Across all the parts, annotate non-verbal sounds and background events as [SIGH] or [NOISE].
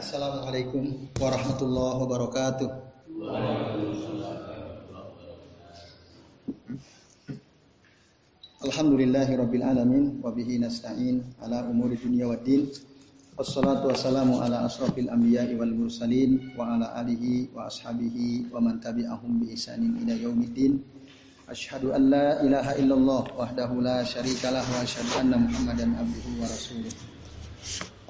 Assalamualaikum warahmatullahi wabarakatuh. Alhamdulillahi rabbil alamin wa bihi nasta'in ala umuri dunya waddin. Wassalatu wassalamu ala asrafil anbiya'i wal mursalin wa ala alihi wa ashabihi wa man tabi'ahum bi ihsanin ila yaumiddin. Asyhadu an la ilaha illallah wahdahu la syarikalah wa asyhadu anna Muhammadan abduhu wa rasuluh.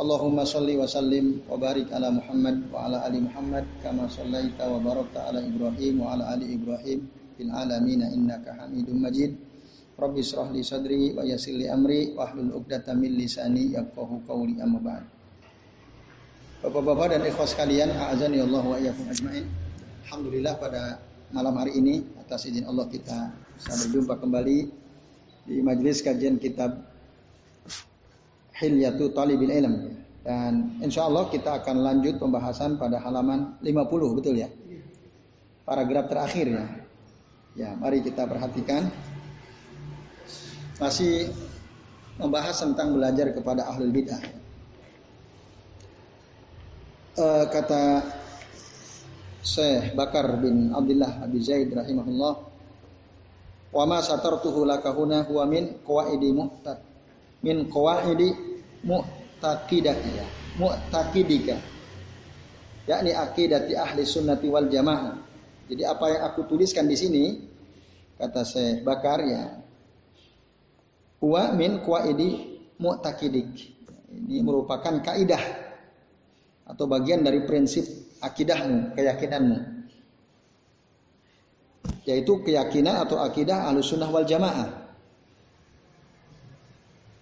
Allahumma salli wa sallim wa barik ala Muhammad wa ala ali Muhammad kama sallaita wa barakta ala Ibrahim wa ala ali Ibrahim fil alamin innaka Hamidum Majid. Rabbi israh li sadri wa yassir li amri wa hlul 'uqdatam min lisani yafqahu qawli amma ba'd. Bapak-bapak dan ikhwas sekalian, a'azani Allah wa iyyakum ajmain. Alhamdulillah pada malam hari ini atas izin Allah kita bisa berjumpa kembali di majelis kajian kitab Hilyatu Talibil Ilm. Dan insya Allah kita akan lanjut pembahasan pada halaman 50 betul ya? Paragraf terakhir ya. Ya mari kita perhatikan. Masih membahas tentang belajar kepada ahlul bid'ah. E, kata Syekh Bakar bin Abdullah Abi Zaid rahimahullah wa ma satartuhu lakahuna huwa min qawaidi mu'tad min qawaidi mu'taqidiyah mu'taqidika yakni akidati ahli sunnati wal jamaah. Jadi apa yang aku tuliskan di sini kata saya Bakar ya huwa min qaidi mu'taqidik. Ini merupakan kaidah atau bagian dari prinsip akidahmu keyakinanmu. Yaitu keyakinan atau akidah sunnah wal jamaah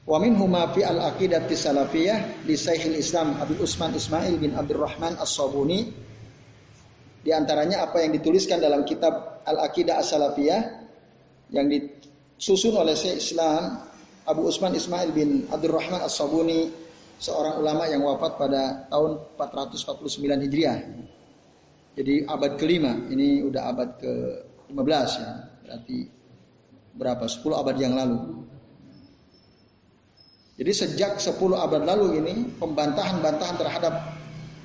Wa minhuma fi al-aqidati salafiyah di Syekhul Islam Abi Usman Ismail bin Abdurrahman As-Sabuni di antaranya apa yang dituliskan dalam kitab Al-Aqidah As-Salafiyah yang disusun oleh Syekh Islam Abu Usman Ismail bin Abdurrahman As-Sabuni seorang ulama yang wafat pada tahun 449 Hijriah. Jadi abad kelima, ini udah abad ke-15 ya. Berarti berapa? 10 abad yang lalu. Jadi sejak 10 abad lalu ini pembantahan-bantahan terhadap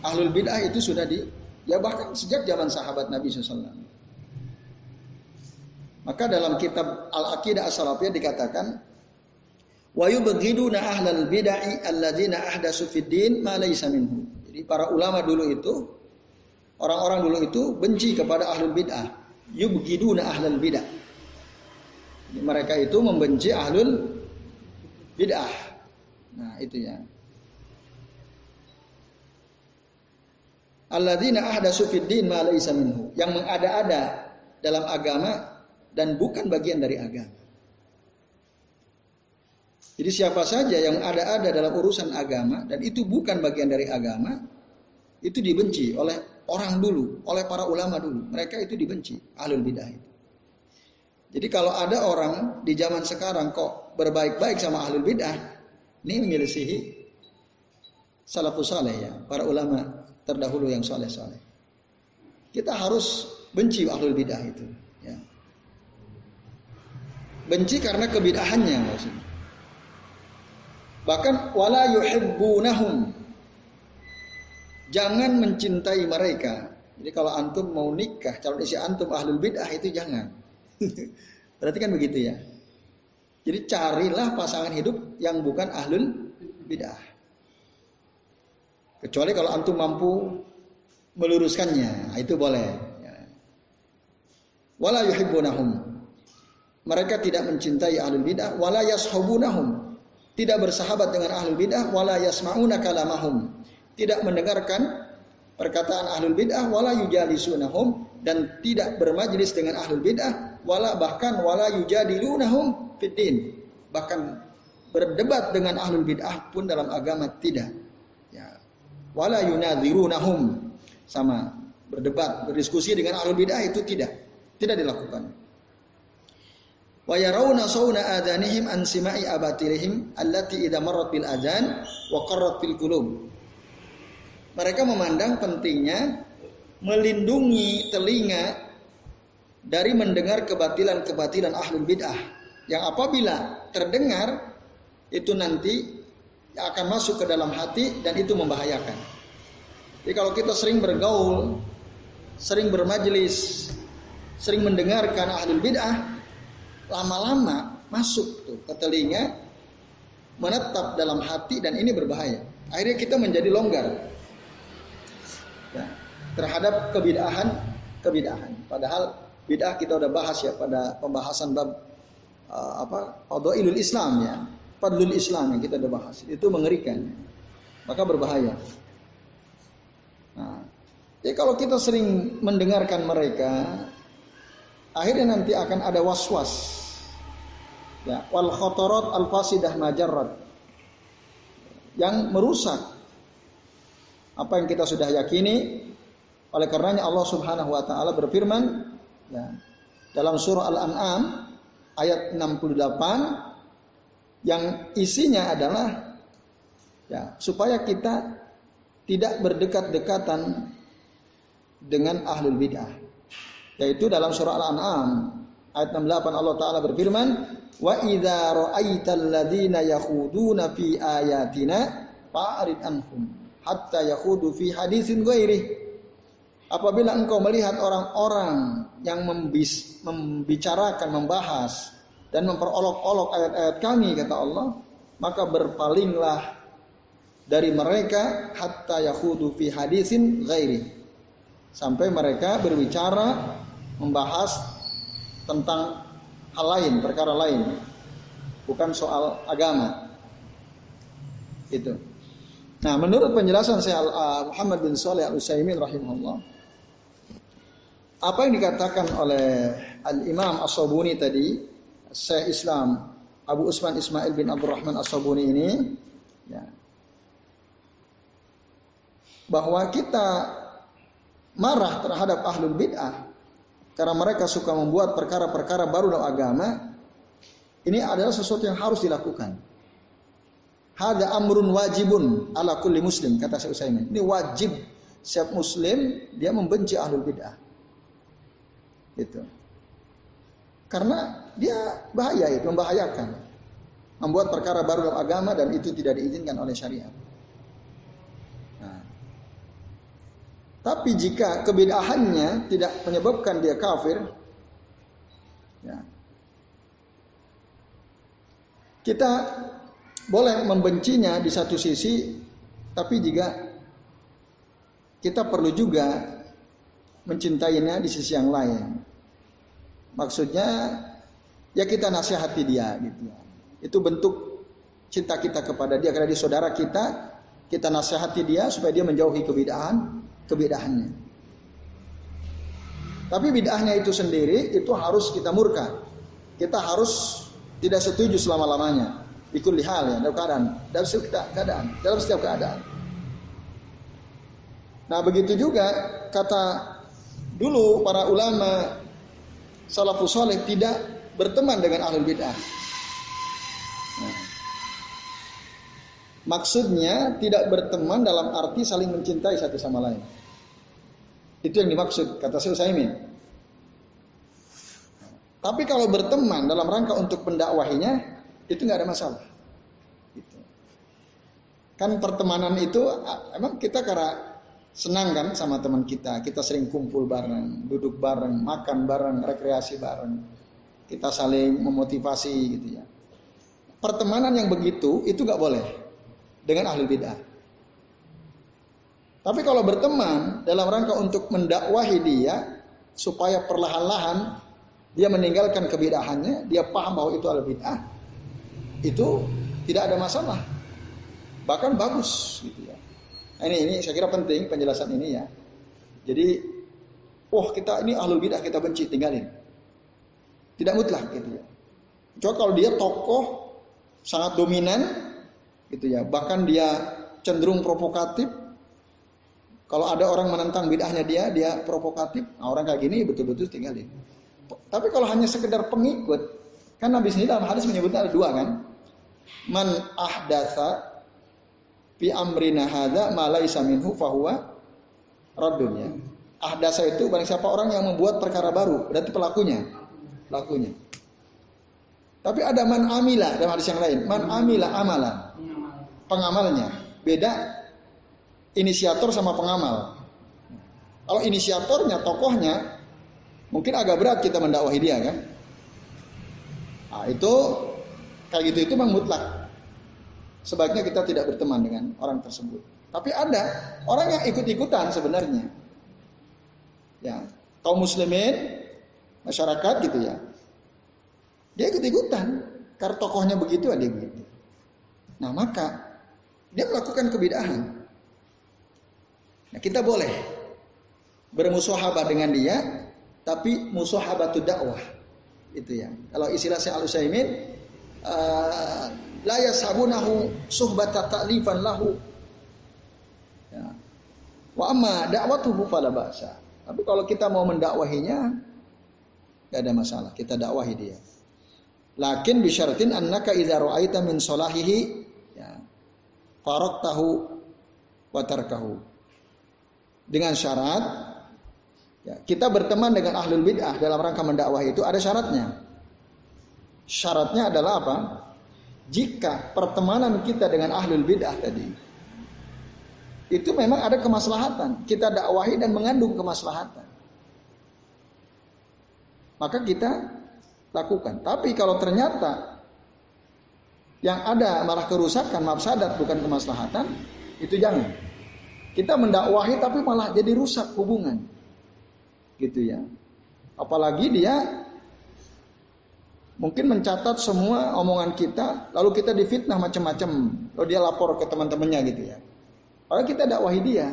ahlul bid'ah itu sudah di ya bahkan sejak zaman sahabat Nabi SAW. Maka dalam kitab Al-Aqidah As-Salafiyah dikatakan wa yubghiduna ahlal bid'ah alladzina ahdatsu fid din ma laysa minhu. Jadi para ulama dulu itu orang-orang dulu itu benci kepada ahlul bid'ah. Yubghiduna ahlal bid'ah. Mereka itu membenci ahlul bid'ah. Nah, itu ya. Alladzina ahdatsu fid din ma laysa minhu. Yang mengada-ada dalam agama dan bukan bagian dari agama. Jadi siapa saja yang ada-ada dalam urusan agama dan itu bukan bagian dari agama, itu dibenci oleh orang dulu, oleh para ulama dulu. Mereka itu dibenci, ahlul bidah itu. Jadi kalau ada orang di zaman sekarang kok berbaik-baik sama ahlul bidah, ini menyelisihi salafus saleh ya, para ulama terdahulu yang soleh-soleh. Kita harus benci ahlul bidah itu. Ya. Benci karena kebidahannya maksudnya. Bahkan wala yuhibbunahum. Jangan mencintai mereka. Jadi kalau antum mau nikah, calon istri antum ahlul bidah itu jangan. [LAUGHS] Berarti kan begitu ya. Jadi carilah pasangan hidup yang bukan ahlul bidah. Kecuali kalau antum mampu meluruskannya, nah, itu boleh. Ya. Wala yuhibbunahum. Mereka tidak mencintai ahlul bidah, wala yashabunahum. Tidak bersahabat dengan ahlul bidah, wala yasma'una kalamahum. Tidak mendengarkan perkataan ahlul bidah, wala yujalisunahum dan tidak bermajlis dengan ahlul bidah, wala bahkan wala yujadilunahum fiddin. Bahkan berdebat dengan ahlul bid'ah pun dalam agama tidak. Ya. Wala yunadzirunahum sama berdebat, berdiskusi dengan ahlul bid'ah itu tidak. Tidak dilakukan. Wa yarawna sawna adanihim an sima'i abatirihim allati idza marrat bil adan wa qarrat fil qulub. Mereka memandang pentingnya melindungi telinga dari mendengar kebatilan-kebatilan ahlul bid'ah yang apabila terdengar itu nanti akan masuk ke dalam hati dan itu membahayakan. Jadi kalau kita sering bergaul, sering bermajelis, sering mendengarkan ahlul bid'ah, lama-lama masuk tuh ke telinga, menetap dalam hati dan ini berbahaya. Akhirnya kita menjadi longgar ya, terhadap kebid'ahan, kebid'ahan. Padahal bid'ah kita udah bahas ya pada pembahasan bab uh, apa Fadhailul Islam ya. Fadlul Islam yang kita udah bahas. Itu mengerikan. Maka berbahaya. Nah, ya kalau kita sering mendengarkan mereka, akhirnya nanti akan ada was-was. Ya, wal khotorot al fasidah majarrat. Yang merusak apa yang kita sudah yakini oleh karenanya Allah Subhanahu wa taala berfirman ya, dalam surah Al-An'am ayat 68 yang isinya adalah ya supaya kita tidak berdekat-dekatan dengan ahlul bid'ah. Yaitu dalam surah Al-An'am ayat 68 Allah taala berfirman, "Wa idza ra'aital ladzina yakhuduna fi ayatina fa'rid anhum hatta yakhudu fi hadisin ghairi." Apabila engkau melihat orang-orang yang membis, membicarakan, membahas dan memperolok-olok ayat-ayat kami kata Allah, maka berpalinglah dari mereka hatta yakhudu fi hadisin ghairi. Sampai mereka berbicara membahas tentang hal lain, perkara lain. Bukan soal agama. Itu. Nah, menurut penjelasan saya Muhammad bin Shalih Al-Utsaimin rahimahullah, apa yang dikatakan oleh Al-Imam As-Sabuni tadi, Syekh Islam Abu Usman Ismail bin Abdurrahman As-Sabuni ini ya, bahwa kita marah terhadap ahlul bid'ah karena mereka suka membuat perkara-perkara baru dalam agama ini adalah sesuatu yang harus dilakukan. Hada amrun wajibun ala kulli muslim kata Syekh Utsaimin. Ini wajib setiap muslim dia membenci ahlul bid'ah. Itu. Karena dia bahaya itu, membahayakan. Membuat perkara baru dalam agama dan itu tidak diizinkan oleh syariat. Nah. Tapi jika kebedaannya tidak menyebabkan dia kafir, ya, kita boleh membencinya di satu sisi, tapi jika kita perlu juga mencintainya di sisi yang lain. Maksudnya ya kita nasihati dia gitu ya. Itu bentuk cinta kita kepada dia karena dia saudara kita, kita nasihati dia supaya dia menjauhi kebidahan, kebidahannya. Tapi bid'ahnya itu sendiri itu harus kita murka. Kita harus tidak setuju selama-lamanya. Ikut hal ya, dalam keadaan, dalam setiap keadaan, dalam setiap keadaan. Nah begitu juga kata Dulu para ulama salafus saleh tidak berteman dengan ahlul bid'ah. Nah, maksudnya tidak berteman dalam arti saling mencintai satu sama lain. Itu yang dimaksud kata Syekh Utsaimin. Tapi kalau berteman dalam rangka untuk mendakwahinya itu nggak ada masalah. Gitu. Kan pertemanan itu emang kita karena senang kan sama teman kita. Kita sering kumpul bareng, duduk bareng, makan bareng, rekreasi bareng. Kita saling memotivasi gitu ya. Pertemanan yang begitu itu nggak boleh dengan ahli bid'ah. Tapi kalau berteman dalam rangka untuk mendakwahi dia supaya perlahan-lahan dia meninggalkan kebidahannya, dia paham bahwa itu ahli bid'ah, itu tidak ada masalah. Bahkan bagus gitu ya. Nah, ini ini saya kira penting penjelasan ini ya. Jadi, wah kita ini ahlul bidah kita benci tinggalin. Tidak mutlak gitu ya. Coba kalau dia tokoh sangat dominan gitu ya, bahkan dia cenderung provokatif. Kalau ada orang menentang bid'ahnya dia, dia provokatif. Nah, orang kayak gini betul-betul tinggalin. Tapi kalau hanya sekedar pengikut, kan Nabi sendiri dalam hadis menyebutnya ada dua kan. Man ahdasa fi amrina hadza ma laisa minhu fahuwa raddun ya. Ahdasa itu barang siapa orang yang membuat perkara baru, berarti pelakunya. Pelakunya. Tapi ada man amila dalam hadis yang lain, man amila amalan. Pengamalnya beda inisiator sama pengamal. Kalau inisiatornya, tokohnya, mungkin agak berat kita mendakwahi dia kan. Nah, itu kayak gitu itu memang mutlak. Sebaiknya kita tidak berteman dengan orang tersebut. Tapi ada orang yang ikut-ikutan sebenarnya. Ya, kaum muslimin, masyarakat gitu ya. Dia ikut-ikutan. Karena tokohnya begitu, dia begitu. Nah maka dia melakukan kebidahan. Nah, kita boleh bermusuhabah dengan dia, tapi musuhabatu dakwah. Itu ya. Kalau istilah Syekh Al Utsaimin uh, la yasabunahu suhbata ta'lifan lahu. Ya. Wa amma da'watuhu fala ba'sa. Tapi kalau kita mau mendakwahinya, gak ada masalah. Kita dakwahi dia. Lakin bisyaratin annaka idza ra'aita min solahihi ya, tahu watarkahu. Dengan syarat ya, kita berteman dengan ahlul bid'ah dalam rangka mendakwah itu ada syaratnya. Syaratnya adalah apa? Jika pertemanan kita dengan ahlul bid'ah tadi itu memang ada kemaslahatan, kita dakwahi dan mengandung kemaslahatan. Maka kita lakukan. Tapi kalau ternyata yang ada malah kerusakan, mafsadat bukan kemaslahatan, itu jangan. Kita mendakwahi tapi malah jadi rusak hubungan. Gitu ya. Apalagi dia mungkin mencatat semua omongan kita, lalu kita difitnah macam-macam, lalu dia lapor ke teman-temannya gitu ya. Padahal kita dakwahi dia.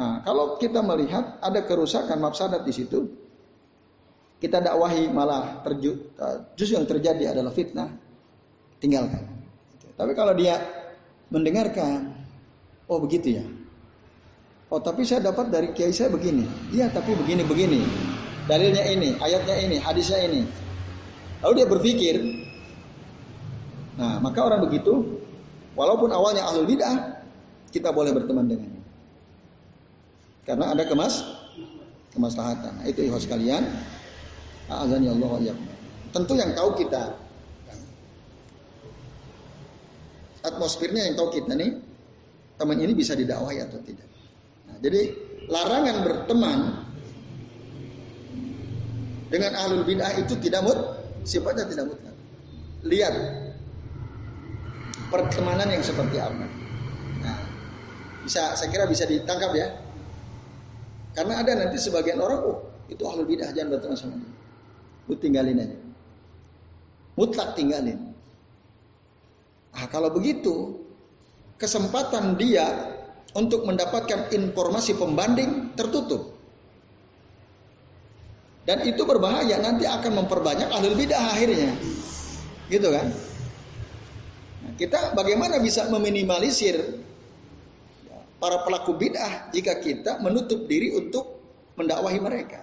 Nah, kalau kita melihat ada kerusakan mafsadat di situ, kita dakwahi malah terju, justru yang terjadi adalah fitnah, tinggalkan. Tapi kalau dia mendengarkan, oh begitu ya. Oh tapi saya dapat dari kiai saya begini. Iya tapi begini begini. Dalilnya ini, ayatnya ini, hadisnya ini. Lalu dia berpikir, nah maka orang begitu, walaupun awalnya ahlul bid'ah, kita boleh berteman dengannya. Karena ada kemas, kemaslahatan. Nah, itu ikhwas kalian. Azan ya Allah. Tentu yang tahu kita. Atmosfernya yang tahu kita nih. Teman ini bisa didakwai atau tidak. Nah, jadi larangan berteman dengan ahlul bid'ah itu tidak mut, sifatnya tidak mutlak. Lihat pertemanan yang seperti apa. Nah, bisa saya kira bisa ditangkap ya. Karena ada nanti sebagian orang, oh itu ahlul bid'ah jangan berteman sama dia. Lu tinggalin aja. Mutlak tinggalin. Nah, kalau begitu, kesempatan dia untuk mendapatkan informasi pembanding tertutup. Dan itu berbahaya, nanti akan memperbanyak ahlul bidah akhirnya. Gitu kan? Nah, kita bagaimana bisa meminimalisir para pelaku bid'ah jika kita menutup diri untuk mendakwahi mereka?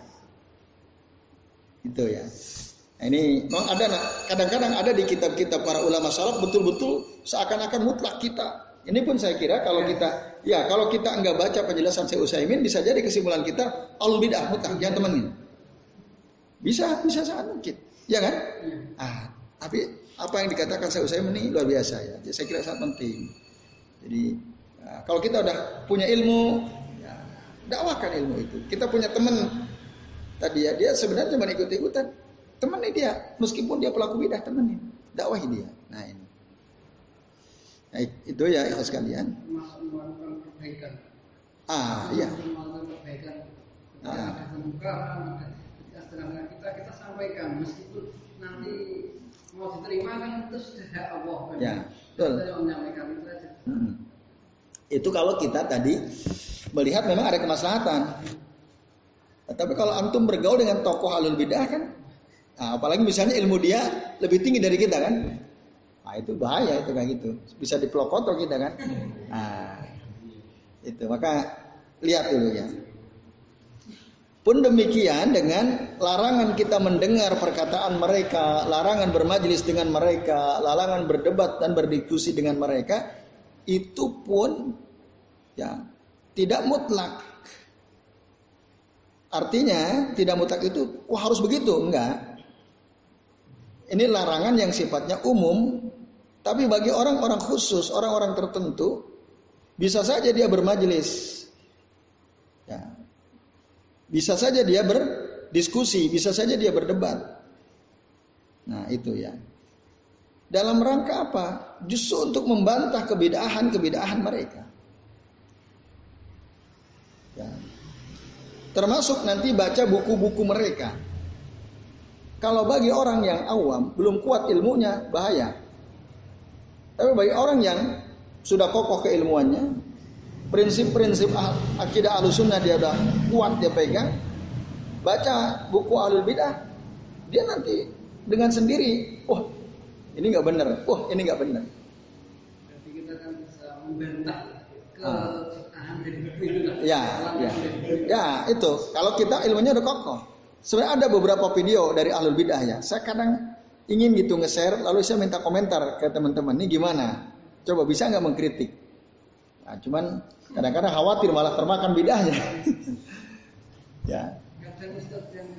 Itu ya. Nah, ini memang ada kadang-kadang ada di kitab-kitab para ulama salaf betul-betul seakan-akan mutlak kita. Ini pun saya kira kalau kita ya kalau kita enggak baca penjelasan Syekh Utsaimin bisa jadi kesimpulan kita al bidah mutlak jangan temenin. Bisa bisa sangat mungkin. Ya kan? Ya. Ah, tapi apa yang dikatakan Syekh Utsaimin ini luar biasa ya. Jadi saya kira sangat penting. Jadi ya, kalau kita udah punya ilmu ya, dakwakan ilmu itu. Kita punya teman Tadi ya dia sebenarnya cuma ikut ikutan. Temenin dia, meskipun dia pelaku bidah temenin, dakwahi dia. Nah ini. Nah, itu ya ikhlas sekalian. Ah, iya. Ah. Kita kita sampaikan meskipun nanti mau diterima kan itu sudah Allah. Ya, betul. Hmm. Itu kalau kita tadi melihat memang ada kemaslahatan. Tapi kalau antum bergaul dengan tokoh alul bidah kan, nah, apalagi misalnya ilmu dia lebih tinggi dari kita kan, nah itu bahaya itu kayak gitu, bisa dipelokot kita kan. Nah, itu maka lihat dulu ya. Pun demikian dengan larangan kita mendengar perkataan mereka, larangan bermajlis dengan mereka, larangan berdebat dan berdiskusi dengan mereka, itu pun ya tidak mutlak. Artinya tidak mutlak itu wah harus begitu, enggak. Ini larangan yang sifatnya umum, tapi bagi orang-orang khusus, orang-orang tertentu Bisa saja dia bermajelis. Ya. Bisa saja dia berdiskusi, bisa saja dia berdebat. Nah, itu ya. Dalam rangka apa? Justru untuk membantah kebidahan-kebidahan mereka. Ya. Termasuk nanti baca buku-buku mereka. Kalau bagi orang yang awam belum kuat ilmunya bahaya. Tapi bagi orang yang sudah kokoh keilmuannya, prinsip-prinsip ah, akidah alusunnah dia udah kuat dia pegang, baca buku alul bidah, dia nanti dengan sendiri, oh ini nggak benar. Wah, ini nggak benar. Berarti kita kan bisa membantah ke ah. Ya, ya, ya itu. Kalau kita ilmunya udah kokoh. Sebenarnya ada beberapa video dari ahlul bidah ya. Saya kadang ingin gitu nge-share, lalu saya minta komentar ke teman-teman. Ini gimana? Coba bisa nggak mengkritik? Nah, cuman kadang-kadang khawatir malah termakan bidahnya. [LAUGHS] ya. Kadang Ustaz yang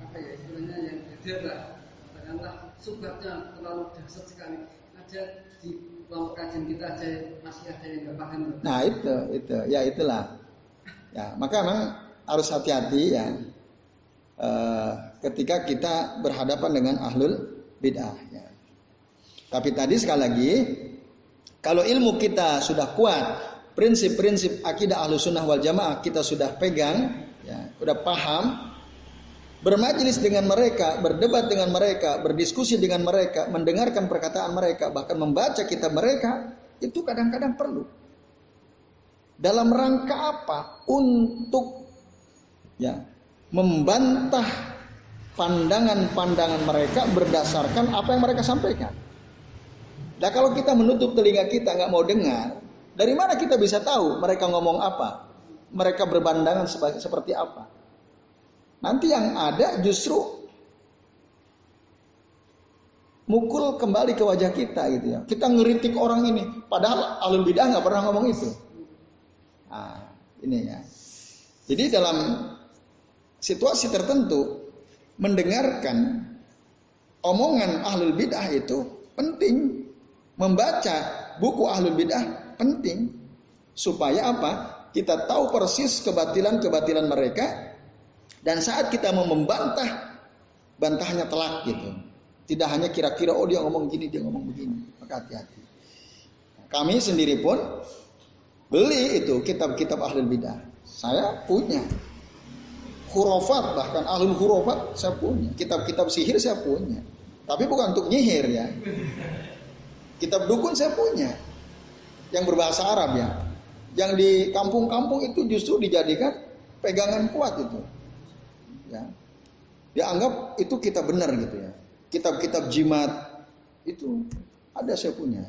apa ya istilahnya yang katakanlah subhatnya terlalu dahsyat sekali. Ada di kelompok kajian kita aja masih ada yang nggak paham. Nah itu, itu, ya itulah. Ya, maka memang harus hati-hati ya. E, ketika kita berhadapan dengan ahlul bid'ah. Ya. Tapi tadi sekali lagi, kalau ilmu kita sudah kuat, prinsip-prinsip akidah ahlu sunnah wal jamaah kita sudah pegang, ya, sudah paham, bermajelis dengan mereka, berdebat dengan mereka, berdiskusi dengan mereka, mendengarkan perkataan mereka, bahkan membaca kitab mereka, itu kadang-kadang perlu. Dalam rangka apa? Untuk ya membantah pandangan-pandangan mereka berdasarkan apa yang mereka sampaikan. Nah kalau kita menutup telinga kita nggak mau dengar, dari mana kita bisa tahu mereka ngomong apa? Mereka berpandangan seperti apa? Nanti yang ada justru mukul kembali ke wajah kita gitu ya. Kita ngeritik orang ini, padahal alul bidah nggak pernah ngomong itu. Nah, ini ya. Jadi dalam situasi tertentu mendengarkan omongan ahlul bidah itu penting. Membaca buku ahlul bidah penting supaya apa? Kita tahu persis kebatilan-kebatilan mereka dan saat kita mau membantah, bantahnya telak gitu. Tidak hanya kira-kira oh dia ngomong gini, dia ngomong begini. Maka hati-hati. Kami sendiri pun beli itu kitab-kitab ahli bidah. Saya punya. Hurufat bahkan ahli hurufat saya punya. Kitab-kitab sihir saya punya. Tapi bukan untuk nyihir ya. Kitab dukun saya punya. Yang berbahasa Arab ya. Yang di kampung-kampung itu justru dijadikan pegangan kuat itu. Ya. Dianggap itu kita benar gitu ya. Kitab-kitab jimat itu ada saya punya.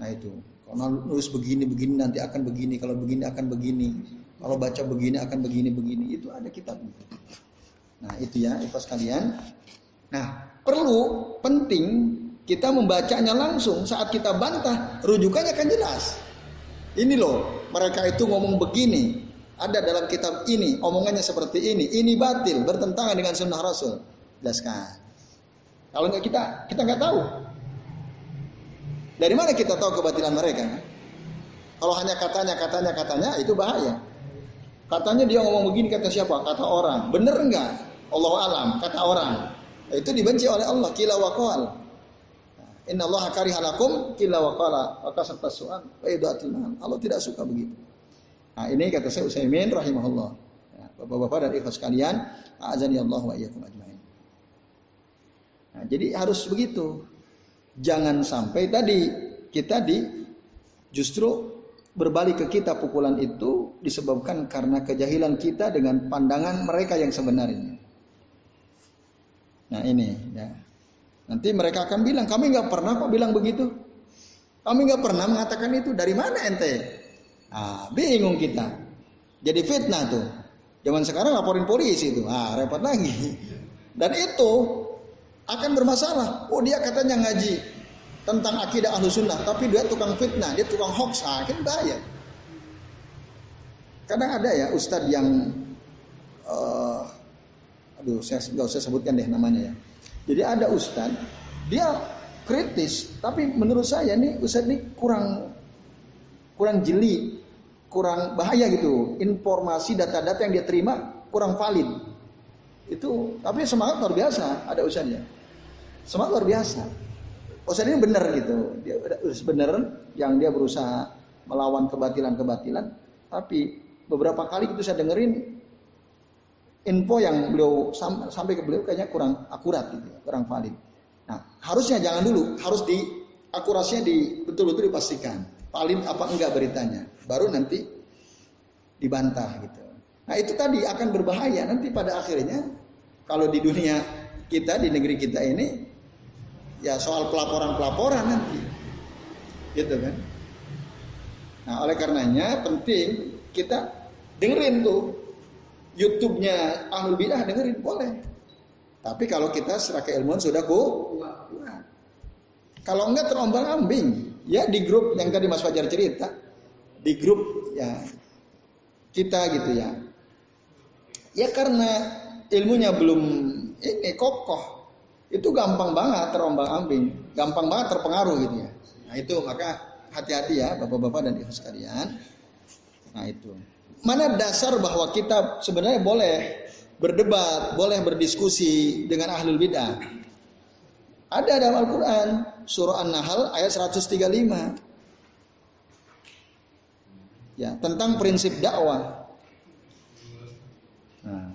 Nah itu. Kalau nulis begini begini nanti akan begini. Kalau begini akan begini. Kalau baca begini akan begini begini. Itu ada kitab nah itu ya ikhlas kalian. Nah perlu penting kita membacanya langsung saat kita bantah rujukannya akan jelas ini loh mereka itu ngomong begini ada dalam kitab ini, omongannya seperti ini, ini batil, bertentangan dengan sunnah Rasul. Jelaskan. Kalau nggak kita, kita nggak tahu. Dari mana kita tahu kebatilan mereka? Kalau hanya katanya, katanya, katanya, itu bahaya. Katanya dia ngomong begini kata siapa? Kata orang. Bener enggak? Allah alam, kata orang. Itu dibenci oleh Allah. Kila wa Inna Allah karihalakum kila wa qala. Wa Allah tidak suka begitu. Nah, ini kata saya Utsaimin rahimahullah. Ya, Bapak-bapak dan ikhlas sekalian, azani Allah wa iyyakum ajmain. Nah, jadi harus begitu. Jangan sampai tadi kita di justru berbalik ke kita pukulan itu disebabkan karena kejahilan kita dengan pandangan mereka yang sebenarnya. Nah ini ya. Nanti mereka akan bilang kami nggak pernah kok bilang begitu. Kami nggak pernah mengatakan itu. Dari mana ente? Ah, bingung kita. Jadi fitnah tuh. Zaman sekarang laporin polisi itu. Ah, repot lagi. Dan itu akan bermasalah. Oh, dia katanya ngaji tentang akidah ahlu sunnah, tapi dia tukang fitnah, dia tukang hoax, ah, kan bahaya. Kadang ada ya ustadz yang, uh, aduh, saya nggak sebutkan deh namanya ya. Jadi ada ustadz, dia kritis, tapi menurut saya nih ustadz ini kurang kurang jeli, kurang bahaya gitu. Informasi data-data yang dia terima kurang valid. Itu tapi semangat luar biasa ada usaha Semangat luar biasa. Ustaz ini benar gitu. Dia benar yang dia berusaha melawan kebatilan-kebatilan, tapi beberapa kali itu saya dengerin info yang beliau sampai ke beliau kayaknya kurang akurat gitu, kurang valid. Nah, harusnya jangan dulu, harus di akurasinya di betul-betul dipastikan. Valid apa enggak beritanya. Baru nanti dibantah gitu. Nah, itu tadi akan berbahaya nanti pada akhirnya kalau di dunia kita di negeri kita ini ya soal pelaporan-pelaporan nanti. Gitu kan. Nah, oleh karenanya penting kita dengerin tuh YouTube-nya Ahlul Bidah dengerin boleh. Tapi kalau kita secara keilmuan sudah kuat. Kalau enggak terombang ambing, ya di grup yang tadi Mas Fajar cerita, di grup ya kita gitu ya. Ya karena ilmunya belum ini kokoh, itu gampang banget terombang ambing, gampang banget terpengaruh gitu ya. Nah itu maka hati-hati ya bapak-bapak dan ibu sekalian. Nah itu. Mana dasar bahwa kita sebenarnya boleh berdebat, boleh berdiskusi dengan ahlul bidah. Ada dalam Al-Quran, surah An-Nahl ayat 135. Ya, tentang prinsip dakwah. Nah,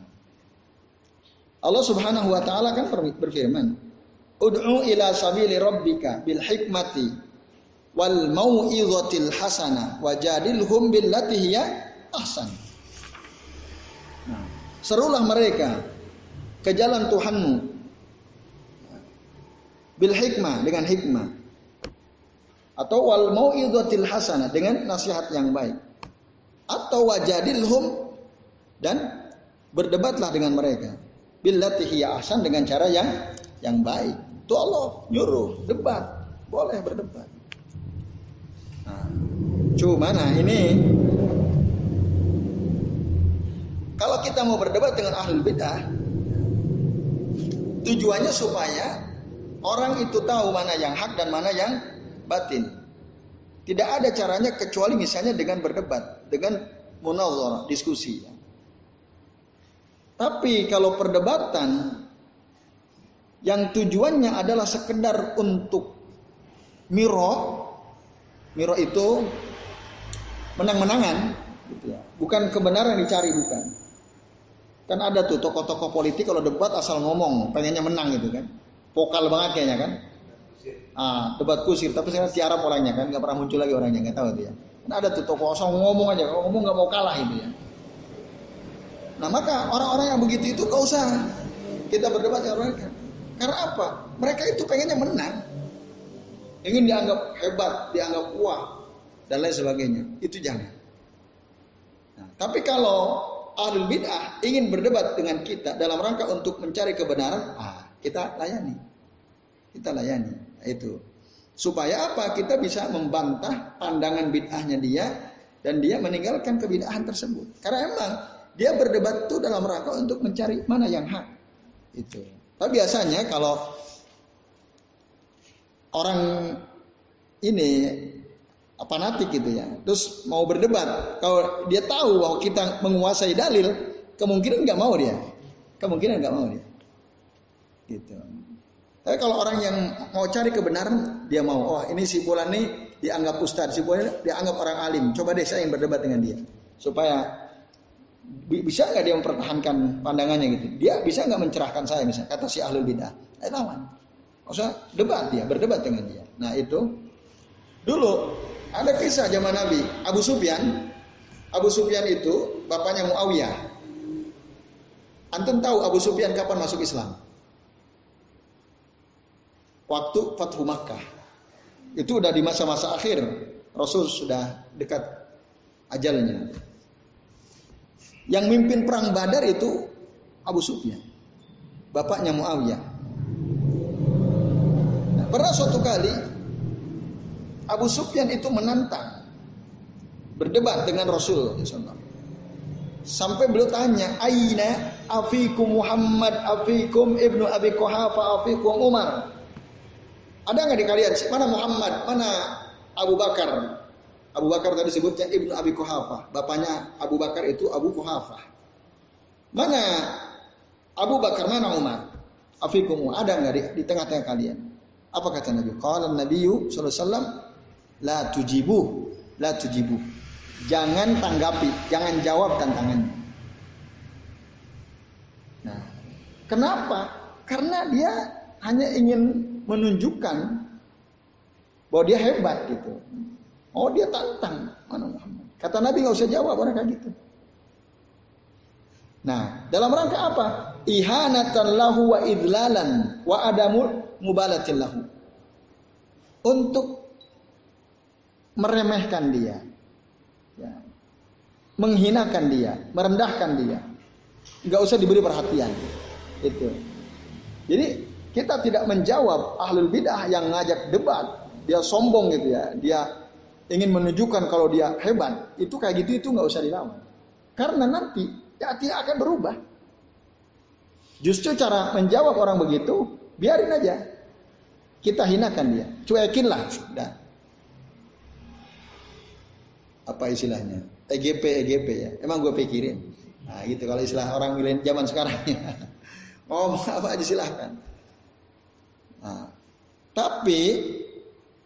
Allah Subhanahu wa taala kan berfirman, "Ud'u ila sabili rabbika bil hikmati wal mau'izatil hasanah wajadilhum billati hiya ahsan." Nah, serulah mereka ke jalan Tuhanmu bil hikmah dengan hikmah atau wal mau'izatil hasanah dengan nasihat yang baik atau wajadilhum dan berdebatlah dengan mereka billati hiya ahsan dengan cara yang yang baik. Itu Allah nyuruh debat, boleh berdebat. Nah, cuma nah ini kalau kita mau berdebat dengan ahlul bidah, tujuannya supaya orang itu tahu mana yang hak dan mana yang batin. Tidak ada caranya kecuali misalnya dengan berdebat, dengan munazarah, diskusi. Tapi kalau perdebatan yang tujuannya adalah sekedar untuk miro, miro itu menang-menangan, gitu ya. bukan kebenaran dicari bukan. Kan ada tuh tokoh-tokoh politik kalau debat asal ngomong, pengennya menang gitu kan, vokal banget kayaknya kan. Ah, debat kusir, tapi saya tiarap orangnya kan, nggak pernah muncul lagi orangnya, nggak tahu dia. Kan ada tuh tokoh asal ngomong aja, kalau ngomong nggak mau kalah itu ya. Nah maka orang-orang yang begitu itu gak usah kita berdebat dengan mereka. Karena apa? Mereka itu pengennya menang. Ingin dianggap hebat, dianggap kuat, dan lain sebagainya. Itu jangan. Nah, tapi kalau ahlul bid'ah ingin berdebat dengan kita dalam rangka untuk mencari kebenaran, ah, kita layani. Kita layani. Itu. Supaya apa? Kita bisa membantah pandangan bid'ahnya dia dan dia meninggalkan kebid'ahan tersebut. Karena emang dia berdebat itu dalam rangka untuk mencari mana yang hak. Itu. Tapi biasanya kalau orang ini apa nanti gitu ya, terus mau berdebat, kalau dia tahu bahwa kita menguasai dalil, kemungkinan nggak mau dia, kemungkinan nggak mau dia, gitu. Tapi kalau orang yang mau cari kebenaran, dia mau, oh ini si bulan ini dianggap ustadz, si bulan dianggap orang alim, coba deh saya yang berdebat dengan dia, supaya bisa nggak dia mempertahankan pandangannya gitu? Dia bisa nggak mencerahkan saya misalnya kata si ahlul bidah? Eh lawan. Maksudnya debat dia, berdebat dengan dia. Nah itu dulu ada kisah zaman Nabi Abu Sufyan. Abu Sufyan itu bapaknya Muawiyah. Antum tahu Abu Sufyan kapan masuk Islam? Waktu Fathu Makkah. Itu udah di masa-masa akhir. Rasul sudah dekat ajalnya. Yang mimpin perang Badar itu Abu Sufyan. Bapaknya Muawiyah. Nah, pernah suatu kali Abu Sufyan itu menantang berdebat dengan Rasul Sampai beliau tanya, "Aina afikum Muhammad, afikum Ibnu Abi Quhafa, afikum Umar?" Ada nggak di kalian? Mana Muhammad? Mana Abu Bakar? Abu Bakar tadi sebutnya Ibnu Abi Kuhafah. Bapaknya Abu Bakar itu Abu Kuhafah. Mana Abu Bakar, mana Umar? Afikumu, ada nggak di, di tengah-tengah kalian? Apa kata Nabi? Kalau Nabi sallallahu alaihi wasallam la tujibu, la tujibu. Jangan tanggapi, jangan jawab tantangannya. Nah, kenapa? Karena dia hanya ingin menunjukkan bahwa dia hebat gitu. Oh dia tantang mana Muhammad. Kata Nabi nggak usah jawab orang kayak gitu. Nah, dalam rangka apa? Ihanatan lahu wa idlalan wa adamu mubalatin lahu. Untuk meremehkan dia. Ya. Menghinakan dia, merendahkan dia. Nggak usah diberi perhatian. Itu. Jadi kita tidak menjawab ahlul bidah yang ngajak debat. Dia sombong gitu ya. Dia ingin menunjukkan kalau dia hebat, itu kayak gitu itu nggak usah dilawan. Karena nanti ya tidak akan berubah. Justru cara menjawab orang begitu, biarin aja. Kita hinakan dia, cuekinlah. Dah. Apa istilahnya? EGP, EGP ya. Emang gue pikirin. Nah gitu kalau istilah orang milen zaman sekarang ya. [LAUGHS] Oh apa aja silahkan. Nah, tapi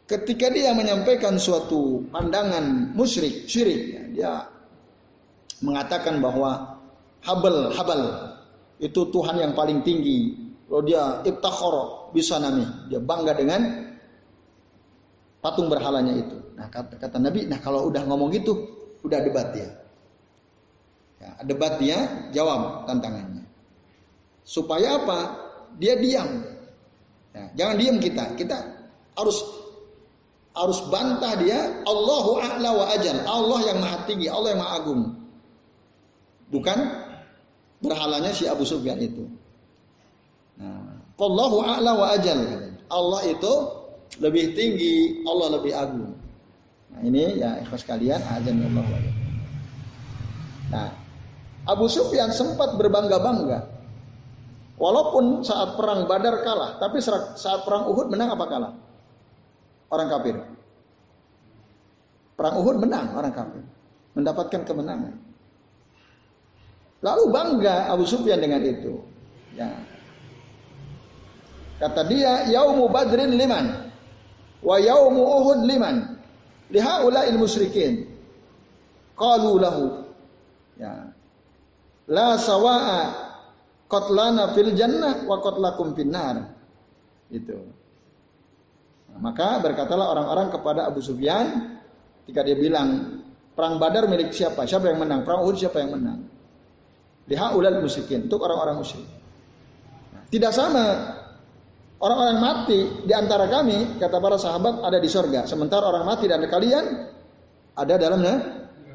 ketika dia menyampaikan suatu pandangan musyrik, syirik, ya, dia mengatakan bahwa Habal, Habal itu Tuhan yang paling tinggi. Kalau dia ibtakhor bisa nami, dia bangga dengan patung berhalanya itu. Nah kata, kata Nabi, nah kalau udah ngomong gitu, udah debat dia. Ya, debat dia, jawab tantangannya. Supaya apa? Dia diam. Ya, jangan diam kita. Kita harus harus bantah dia Allahu a'la wa ajal. Allah yang maha tinggi, Allah yang maha agung. Bukan berhalanya si Abu Sufyan itu. Nah, Allahu a'la wa ajal. Allah itu lebih tinggi, Allah lebih agung. Nah, ini ya ikhlas kalian azan Allah wa Nah, Abu Sufyan sempat berbangga-bangga. Walaupun saat perang Badar kalah, tapi saat perang Uhud menang apa kalah? orang kafir. Perang Uhud menang orang kafir. Mendapatkan kemenangan. Lalu bangga Abu Sufyan dengan itu. Ya. Kata dia, Yaumu Badrin liman. Wa yaumu Uhud liman. Lihaula'il musyrikin. Qalu lahu. Ya. La sawa'a qatlana fil jannah wa qatlakum finnar. Itu. Maka berkatalah orang-orang kepada Abu Sufyan ketika dia bilang perang Badar milik siapa? Siapa yang menang? Perang Uhud siapa yang menang? Liha ulal musyrikin untuk orang-orang musyrik. tidak sama orang-orang mati di antara kami kata para sahabat ada di sorga, sementara orang mati dan kalian ada dalam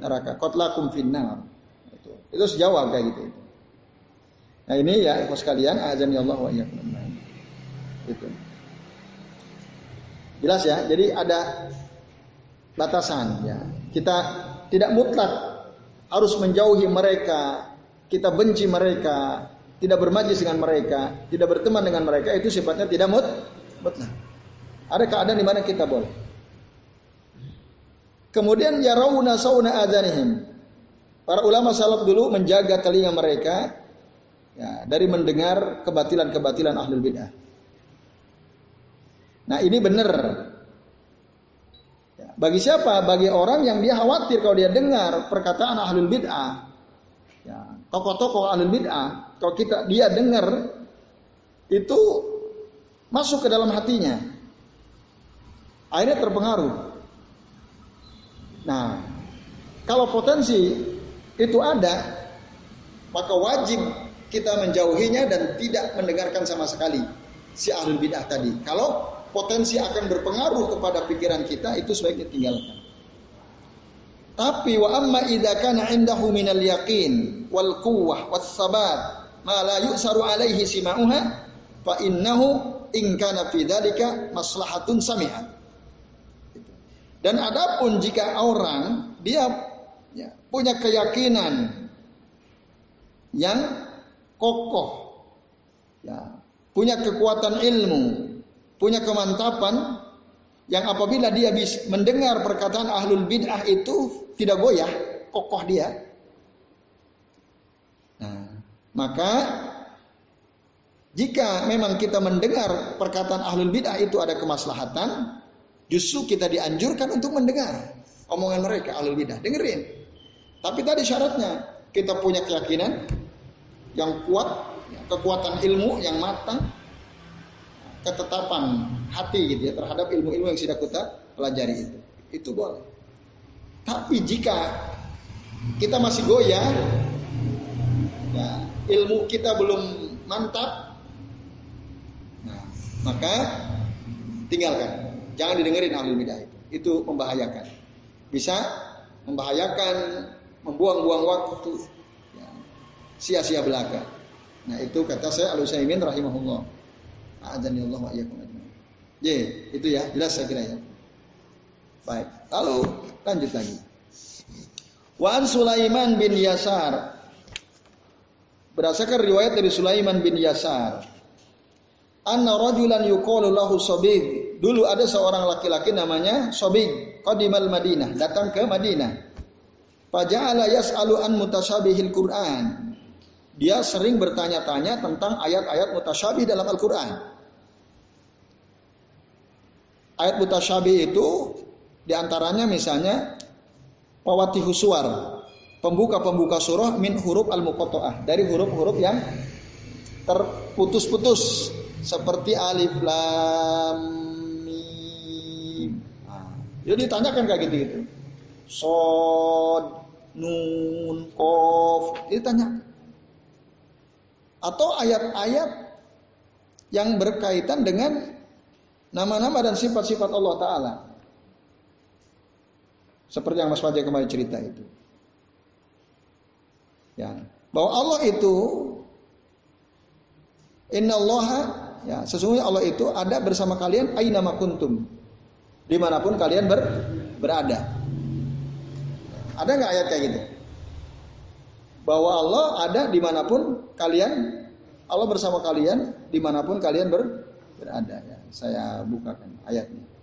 neraka. Kotlakum finnar. Itu, itu sejawab kayak gitu. Nah ini ya ikhwas sekalian, azan ya Allah wa Itu. Jelas ya. Jadi ada batasan ya. Kita tidak mutlak harus menjauhi mereka, kita benci mereka, tidak bermajlis dengan mereka, tidak berteman dengan mereka itu sifatnya tidak mut mutlak. Ada keadaan di mana kita boleh. Kemudian ya rauna sauna adanihim. Para ulama salaf dulu menjaga telinga mereka ya, dari mendengar kebatilan-kebatilan ahlul bidah. Nah ini benar. Ya, bagi siapa? Bagi orang yang dia khawatir kalau dia dengar perkataan ahlul bid'ah. Ya, tokoh-tokoh ahlul bid'ah. Kalau kita dia dengar itu masuk ke dalam hatinya. Akhirnya terpengaruh. Nah, kalau potensi itu ada, maka wajib kita menjauhinya dan tidak mendengarkan sama sekali si ahlul bid'ah tadi. Kalau potensi akan berpengaruh kepada pikiran kita itu sebaiknya tinggalkan. Tapi wa amma idza kana indahu minal yaqin wal quwwah was sabat ma la yusaru alaihi sima'uha fa innahu in kana fi dzalika maslahatun sami'at. Dan adapun jika orang dia ya, punya keyakinan yang kokoh, ya, punya kekuatan ilmu, punya kemantapan, yang apabila dia mendengar perkataan ahlul bid'ah itu tidak goyah, kokoh dia. Nah, maka jika memang kita mendengar perkataan ahlul bid'ah itu ada kemaslahatan, justru kita dianjurkan untuk mendengar omongan mereka ahlul bid'ah. Dengerin. Tapi tadi syaratnya kita punya keyakinan yang kuat, kekuatan ilmu yang matang, ketetapan hati gitu ya terhadap ilmu-ilmu yang sudah kita pelajari itu. Itu boleh. Tapi jika kita masih goyah, ya, ilmu kita belum mantap, nah, maka tinggalkan. Jangan didengerin ahli bidah itu. Itu membahayakan. Bisa membahayakan, membuang-buang waktu, ya, sia-sia belaka. Nah itu kata saya Al-Utsaimin rahimahullah. A'adzani Allah wa. Ye, itu ya, jelas saya kira ya. Baik, lalu lanjut lagi. Wa an Sulaiman bin Yasar. Berdasarkan riwayat dari Sulaiman bin Yasar. Anna rajulan yuqalu lahu Sabig. Dulu ada seorang laki-laki namanya Sabig, qadimal Madinah, datang ke Madinah. Faja'ala yas'alu an mutasyabihil Qur'an. Dia sering bertanya-tanya tentang ayat-ayat mutasyabih dalam Al-Qur'an. Ayat mutasyabi itu di antaranya misalnya pawati suwar, pembuka-pembuka surah min huruf al muqatta'ah dari huruf-huruf yang terputus-putus seperti alif lam mim. Nah, jadi ditanyakan kayak gitu gitu. Sod, nun, kof, ditanya. Atau ayat-ayat yang berkaitan dengan nama-nama dan sifat-sifat Allah Ta'ala. Seperti yang Mas Fajr kemarin cerita itu. Ya, bahwa Allah itu Inna Allah ya sesungguhnya Allah itu ada bersama kalian aina kuntum di mana pun kalian ber, berada ada nggak ayat kayak gitu bahwa Allah ada di mana pun kalian Allah bersama kalian di mana pun kalian ber, berada ya. Saya bukakan ayatnya.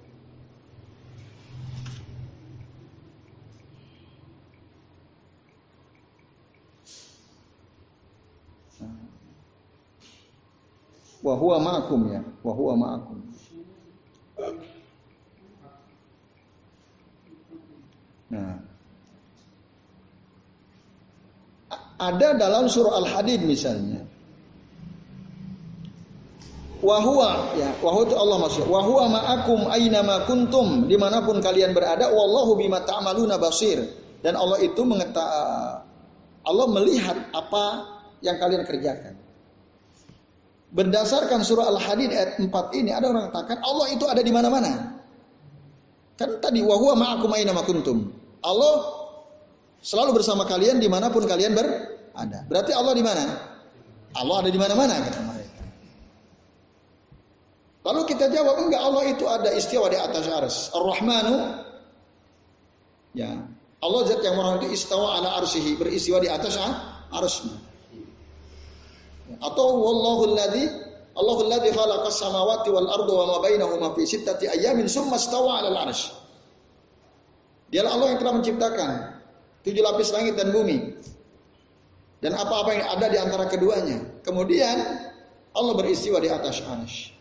Wa huwa ma'akum ya, wa huwa ma'akum. Nah. Ada dalam surah Al-Hadid misalnya. Wahua ya, wahua itu Allah maksud. Wahua ma'akum aina ma kuntum di mana pun kalian berada. Wallahu bima ta'maluna basir. Dan Allah itu mengetahui Allah melihat apa yang kalian kerjakan. Berdasarkan surah Al-Hadid ayat 4 ini ada orang katakan Allah itu ada di mana-mana. Kan tadi wahua ma'akum aina ma kuntum. Allah selalu bersama kalian di mana pun kalian berada. Berarti Allah di mana? Allah ada di mana-mana kata mereka. Lalu kita jawab enggak Allah itu ada istiwa di atas ars. Ar-Rahmanu ya. Allah zat yang maha itu istawa ala arsihi beristiwa di atas arsnya. Atau wallahu alladhi Allahu alladhi khalaqa samawati wal arda wa ma bainahuma fi sittati ayamin summa istawa ala arsy. Dialah Allah yang telah menciptakan tujuh lapis langit dan bumi. Dan apa-apa yang ada di antara keduanya. Kemudian Allah beristiwa di atas arsy.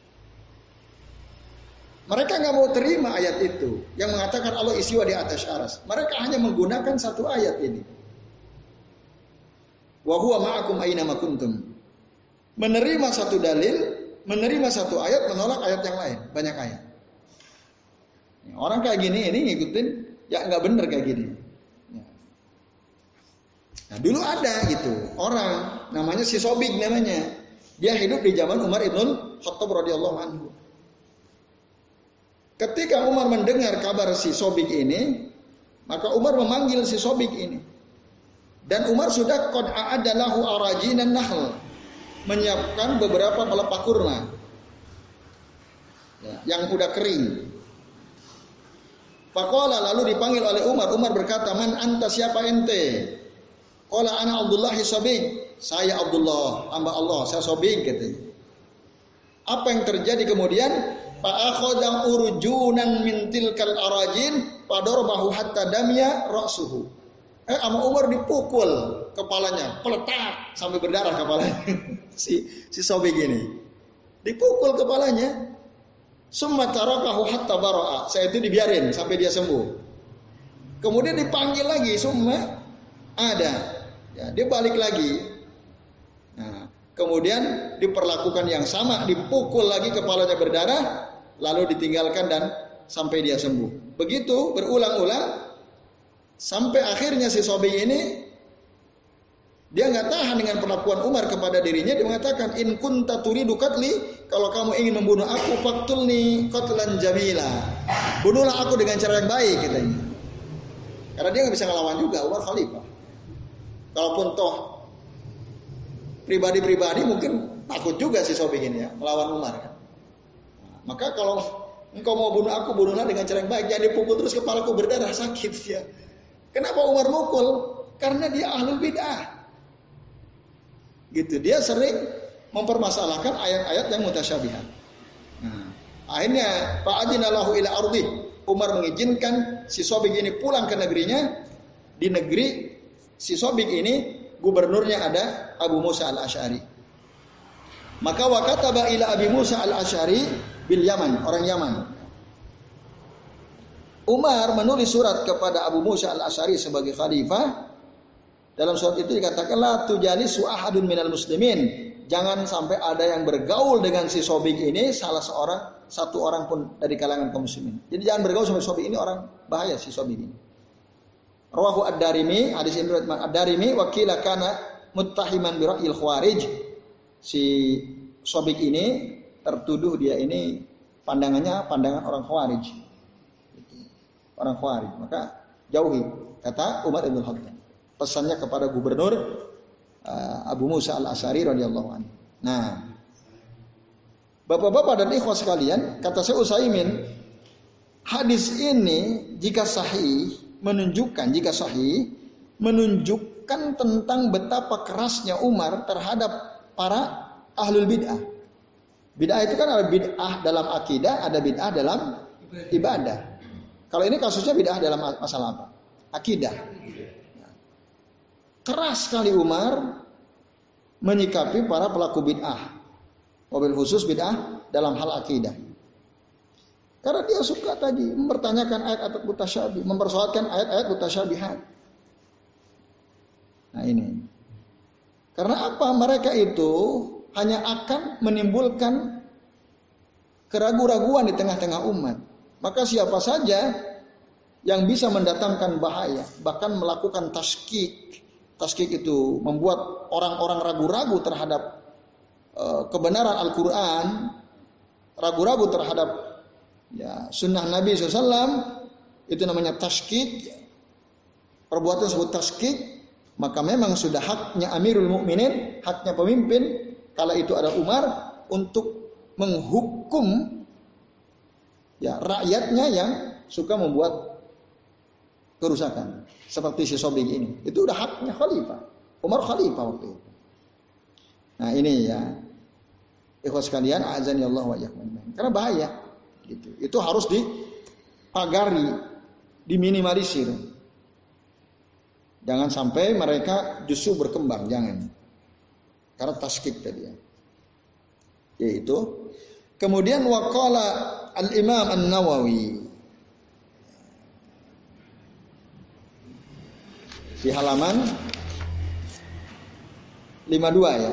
Mereka nggak mau terima ayat itu yang mengatakan Allah istiwa di atas aras. Mereka hanya menggunakan satu ayat ini. Wahwa ma'akum aina kuntum. Menerima satu dalil, menerima satu ayat, menolak ayat yang lain. Banyak ayat. Orang kayak gini ini ngikutin ya nggak bener kayak gini. Nah dulu ada gitu orang namanya si Sobik namanya. Dia hidup di zaman Umar ibn Khattab radhiyallahu anhu. Ketika Umar mendengar kabar si Sobik ini, maka Umar memanggil si Sobik ini. Dan Umar sudah qad a'adalahu arajinan nahl. Menyiapkan beberapa pelepah kurma. Ya, yang udah kering. Pakola lalu dipanggil oleh Umar. Umar berkata, Man anta siapa ente? Kola ana Abdullah Sobik. Saya Abdullah, hamba Allah, saya Sobik katanya. Apa yang terjadi kemudian? Fa akhadha urjunan min tilkal arajin fadarabahu hatta damya ra'suhu. Eh, sama Umar dipukul kepalanya, peletak sampai berdarah kepalanya. [LAUGHS] si si Sobik ini. Dipukul kepalanya. Summa tarakahu hatta bara'a. Saya itu dibiarin sampai dia sembuh. Kemudian dipanggil lagi, summa ada. Ya, dia balik lagi. Nah, kemudian diperlakukan yang sama, dipukul lagi kepalanya berdarah, lalu ditinggalkan dan sampai dia sembuh. Begitu berulang-ulang sampai akhirnya si Sobi ini dia nggak tahan dengan perlakuan Umar kepada dirinya. Dia mengatakan, In kunta turidu katli, kalau kamu ingin membunuh aku, faktulni qatlan jamila. Bunuhlah aku dengan cara yang baik, katanya. Karena dia nggak bisa ngelawan juga, Umar khalifah. Kalaupun toh pribadi-pribadi mungkin takut juga si Sobing ini ya, melawan Umar kan. maka kalau engkau mau bunuh aku, bunuhlah dengan cara yang baik. Jangan dipukul terus kepalaku berdarah sakit ya. Kenapa Umar mukul? Karena dia ahlul bid'ah. Gitu. Dia sering mempermasalahkan ayat-ayat yang mutasyabihat. Nah, akhirnya Pak Lahu ila ardi. Umar mengizinkan si Sobik ini pulang ke negerinya. Di negeri si Sobik ini gubernurnya ada Abu Musa al-Ash'ari. Maka wakataba ila Abi Musa al-Ash'ari bil Yaman, orang Yaman. Umar menulis surat kepada Abu Musa al-Ash'ari sebagai khalifah dalam surat itu dikatakan la tujali su'ahadun minal muslimin. Jangan sampai ada yang bergaul dengan si Sobik ini salah seorang satu orang pun dari kalangan kaum muslimin. Jadi jangan bergaul sama Sobik ini orang bahaya si Sobik ini. Rawahu ad-Darimi, hadis ini ad-Darimi wakila kana muttahiman bi ra'yil khawarij. Si Sobik ini tertuduh dia ini pandangannya pandangan orang khawarij. Orang khawarij. Maka jauhi kata Umar bin Khattab pesannya kepada gubernur uh, Abu Musa al Asari radhiyallahu anhu. Nah, bapak-bapak dan ikhwas sekalian, kata saya Usaimin, hadis ini jika sahih menunjukkan jika sahih menunjukkan tentang betapa kerasnya Umar terhadap para ahlul bid'ah. Bid'ah itu kan ada bid'ah dalam akidah, ada bid'ah dalam ibadah. Kalau ini kasusnya bid'ah dalam masalah apa? Akidah. Keras sekali Umar menyikapi para pelaku bid'ah. Mobil khusus bid'ah dalam hal akidah. Karena dia suka tadi mempertanyakan ayat-ayat mutasyabih, mempersoalkan ayat-ayat mutasyabihat. Nah ini. Karena apa? Mereka itu hanya akan menimbulkan keraguan-raguan di tengah-tengah umat. Maka siapa saja yang bisa mendatangkan bahaya, bahkan melakukan taskik, Taskik itu membuat orang-orang ragu-ragu terhadap uh, kebenaran Al-Quran, ragu-ragu terhadap ya, sunnah Nabi SAW, itu namanya taskik. Perbuatan sebut taskik, maka memang sudah haknya Amirul Mukminin, haknya pemimpin, kala itu ada Umar untuk menghukum ya rakyatnya yang suka membuat kerusakan seperti si Sobing ini. Itu udah haknya khalifah. Umar khalifah waktu itu. Nah ini ya. Ikhwas sekalian, azan ya Allah wa Karena bahaya. Gitu. Itu harus dipagari, diminimalisir. Jangan sampai mereka justru berkembang, jangan. Karena taskik tadi ya. Yaitu kemudian waqala al-Imam An-Nawawi di halaman 52 ya.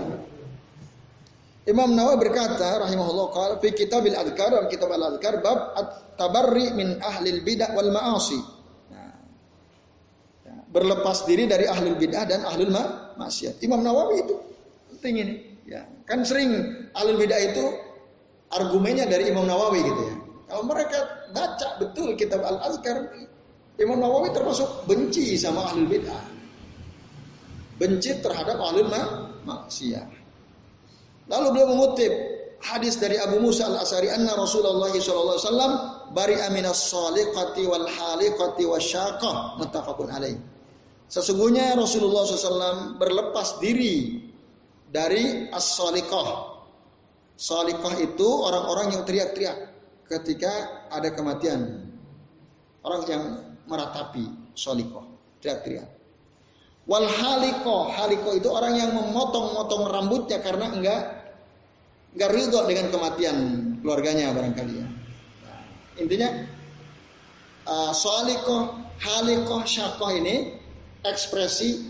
Imam Nawawi berkata rahimahullah qala fi kitabil adhkar dalam kitab al adhkar bab at-tabarri min ahli bidah wal ma'asi. Nah, ya, berlepas diri dari ahli bidah dan ahli ma maksiat. Imam Nawawi itu penting ini. Ya, kan sering ahli bidah itu argumennya dari Imam Nawawi gitu ya. Kalau mereka baca betul kitab al adhkar Imam Nawawi termasuk benci sama ahli bid'ah. Benci terhadap ahli maksiat. Lalu beliau mengutip hadis dari Abu Musa al-Asari anna Rasulullah sallallahu alaihi wasallam bari aminas saliqati wal haliqati wasyaqah muttafaqun alaih. Sesungguhnya Rasulullah SAW berlepas diri dari as-saliqah. Salikah itu orang-orang yang teriak-teriak. ketika ada kematian. Orang yang meratapi solikoh teriak-teriak. Wal haliko haliko itu orang yang memotong-motong rambutnya karena enggak enggak ridho dengan kematian keluarganya barangkali ya. Intinya uh, soaliko haliko syakoh ini ekspresi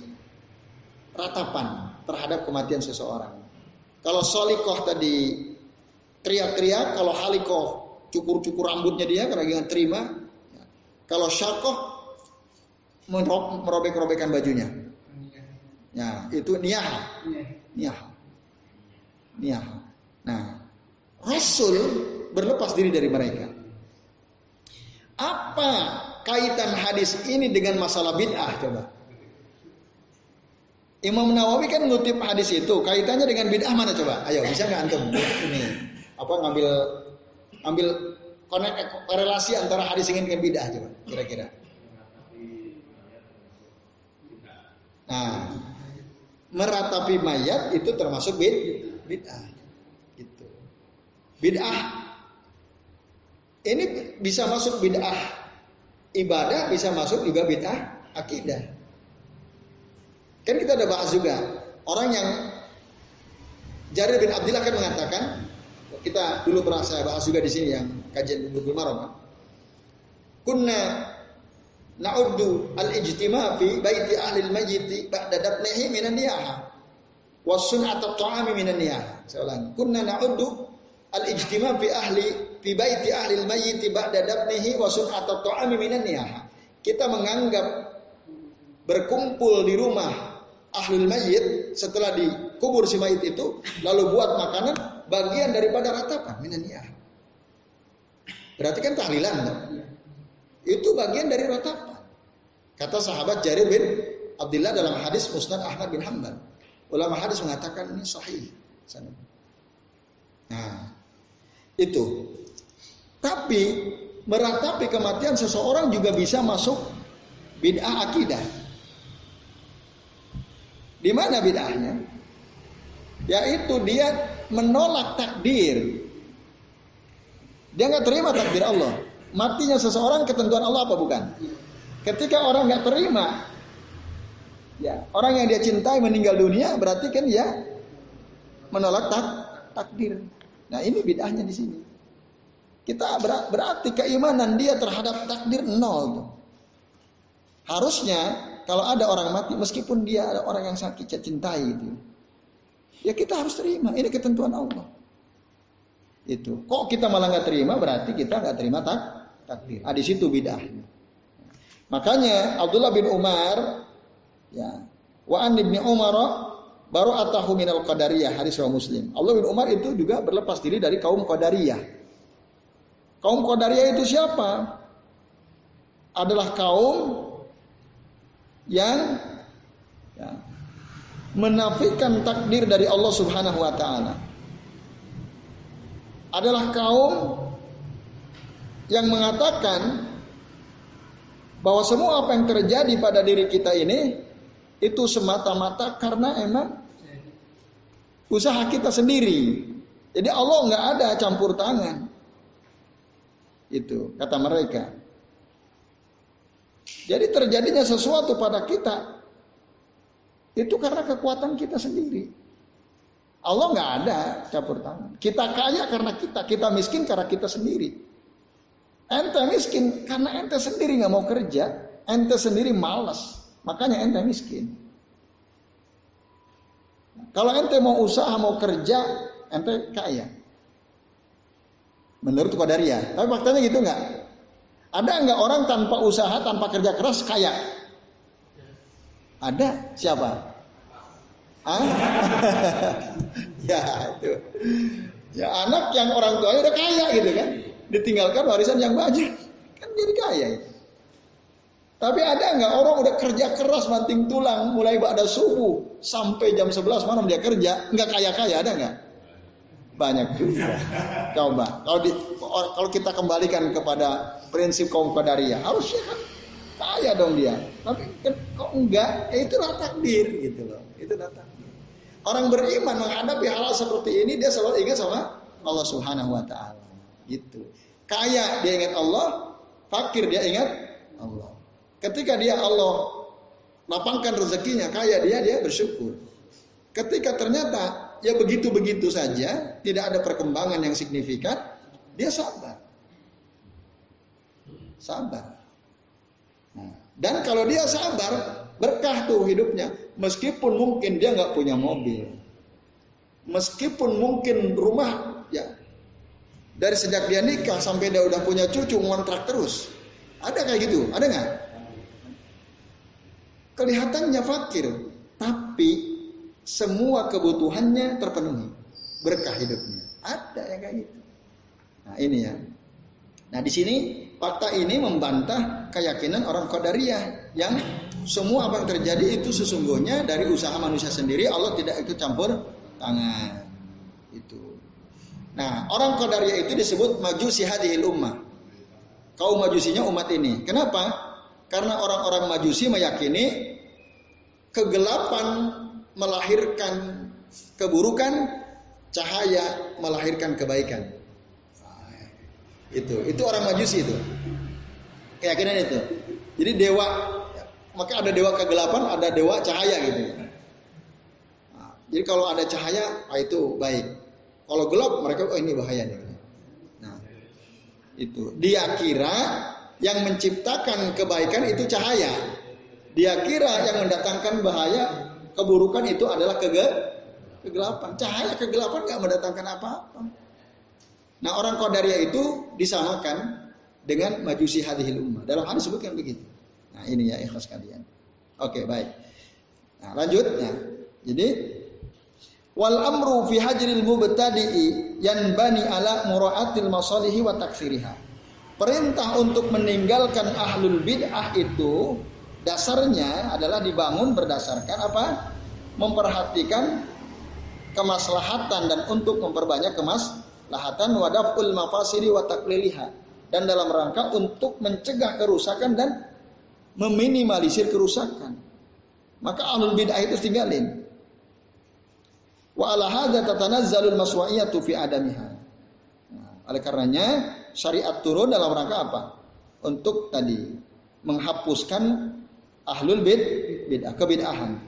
ratapan terhadap kematian seseorang kalau solikoh tadi teriak-teriak, kalau halikoh cukur-cukur rambutnya dia karena dia terima. Kalau syakoh merobek-robekan bajunya. Ya, itu niyah. Niyah. Niyah. Nah, Rasul berlepas diri dari mereka. Apa kaitan hadis ini dengan masalah bid'ah coba? Imam Nawawi kan ngutip hadis itu, kaitannya dengan bid'ah mana coba? Ayo, bisa nggak antum? Ini apa ngambil ambil konek korelasi antara hadis ini dengan bid'ah coba kira-kira. Nah, meratapi mayat itu termasuk bid bid'ah. Gitu. Bid'ah ini bisa masuk bid'ah ibadah, bisa masuk juga bid'ah akidah. Kan kita ada bahas juga orang yang Jarir bin Abdullah kan mengatakan kita dulu pernah saya bahas juga di sini yang kajian Bulughul Maram. Kunna na'uddu al-ijtima fi baiti ahli al-mayyit ba'da dafnihi minan niyaha wa sunnat at-ta'ami minan niyaha. Saya ulangi. Kunna na'uddu al-ijtima fi ahli fi baiti ahli al-mayyit ba'da dafnihi wa sunnat at-ta'ami minan niyaha. Kita menganggap berkumpul di rumah ahlul mayit setelah dikubur si mayit itu lalu buat makanan bagian daripada ratapan minaniyah. Berarti kan tahlilan kan? Itu bagian dari ratapan. Kata sahabat Jarir bin Abdullah dalam hadis Musnad Ahmad bin Hanbal. Ulama hadis mengatakan ini sahih. Nah, itu. Tapi meratapi kematian seseorang juga bisa masuk bid'ah akidah. Di mana bid'ahnya? Yaitu dia menolak takdir. Dia nggak terima takdir Allah. Matinya seseorang ketentuan Allah apa bukan? Ketika orang nggak terima, ya orang yang dia cintai meninggal dunia berarti kan dia menolak tak, takdir. Nah ini bid'ahnya di sini. Kita berarti keimanan dia terhadap takdir nol. Harusnya kalau ada orang mati, meskipun dia ada orang yang sakit cintai itu, ya kita harus terima. Ini ketentuan Allah. Itu. Kok kita malah nggak terima? Berarti kita nggak terima tak takdir. Ah, di situ bidah. Makanya Abdullah bin Umar, ya, wa an ibni Umar baru atahu minal qadariyah hadis riwayat Muslim. Allah bin Umar itu juga berlepas diri dari kaum qadariyah. Kaum qadariyah itu siapa? Adalah kaum yang ya, menafikan takdir dari Allah Subhanahu wa taala. Adalah kaum yang mengatakan bahwa semua apa yang terjadi pada diri kita ini itu semata-mata karena emang usaha kita sendiri. Jadi Allah nggak ada campur tangan. Itu kata mereka. Jadi terjadinya sesuatu pada kita itu karena kekuatan kita sendiri. Allah nggak ada campur tangan. Kita kaya karena kita, kita miskin karena kita sendiri. Ente miskin karena ente sendiri nggak mau kerja, ente sendiri malas, makanya ente miskin. Kalau ente mau usaha, mau kerja, ente kaya. Menurut Qadariyah. Tapi faktanya gitu nggak? Ada nggak orang tanpa usaha, tanpa kerja keras kaya? Ada. Siapa? Ah? [LAUGHS] ya itu. Ya anak yang orang tuanya udah kaya gitu kan. Ditinggalkan warisan yang banyak. Kan jadi kaya itu. Tapi ada nggak orang udah kerja keras banting tulang mulai pada subuh sampai jam 11 malam dia kerja nggak kaya kaya ada nggak? Banyak juga. Coba kalau kalau kita kembalikan kepada prinsip kaum qadariyah harusnya kan kaya dong dia. Tapi kan kok enggak? Ya itulah takdir gitu loh. Itulah takdir. Orang beriman menghadapi hal, hal seperti ini dia selalu ingat sama Allah Subhanahu wa taala. Gitu. Kaya dia ingat Allah, fakir dia ingat Allah. Ketika dia Allah lapangkan rezekinya, kaya dia dia bersyukur. Ketika ternyata ya begitu-begitu saja, tidak ada perkembangan yang signifikan, dia sabar. Sabar. Nah, dan kalau dia sabar, berkah tuh hidupnya. Meskipun mungkin dia nggak punya mobil, meskipun mungkin rumah ya dari sejak dia nikah sampai dia udah punya cucu ngontrak terus. Ada kayak gitu? Ada nggak? Kelihatannya fakir, tapi semua kebutuhannya terpenuhi, berkah hidupnya. Ada yang kayak gitu. Nah ini ya. Nah di sini fakta ini membantah keyakinan orang Qadariyah yang semua apa yang terjadi itu sesungguhnya dari usaha manusia sendiri Allah tidak ikut campur tangan. Itu. Nah, orang Qadariyah itu disebut majusi hadhil ummah. Kaum majusinya umat ini. Kenapa? Karena orang-orang majusi meyakini kegelapan melahirkan keburukan, cahaya melahirkan kebaikan. Itu, itu orang majusi itu. Keyakinan itu. Jadi dewa maka ada dewa kegelapan, ada dewa cahaya gitu. Nah, jadi kalau ada cahaya, ah, itu baik. Kalau gelap, mereka oh ini bahaya nih. Nah, itu dia kira yang menciptakan kebaikan itu cahaya. Dia kira yang mendatangkan bahaya, keburukan itu adalah kege kegelapan. Cahaya kegelapan nggak mendatangkan apa-apa. Nah orang Qadariyah itu disamakan dengan majusi hadhil ummah. Dalam hadis sebutkan begitu. Nah ini ya ikhlas kalian. Oke baik. Nah lanjut ya. Jadi wal amru fi hajril mubtadi'i bani ala muraatil masalihi wa takfiriha. Perintah untuk meninggalkan ahlul bid'ah itu dasarnya adalah dibangun berdasarkan apa? Memperhatikan kemaslahatan dan untuk memperbanyak kemaslahatan wadaful mafasiri wa takliliha dan dalam rangka untuk mencegah kerusakan dan meminimalisir kerusakan. Maka ahlul bid'ah itu tinggalin. Wa ala hadza tatanazzalul maswa'iyatu fi adamiha. Nah, oleh karenanya syariat turun dalam rangka apa? Untuk tadi menghapuskan ahlul bid bid'ah kebid'ahan.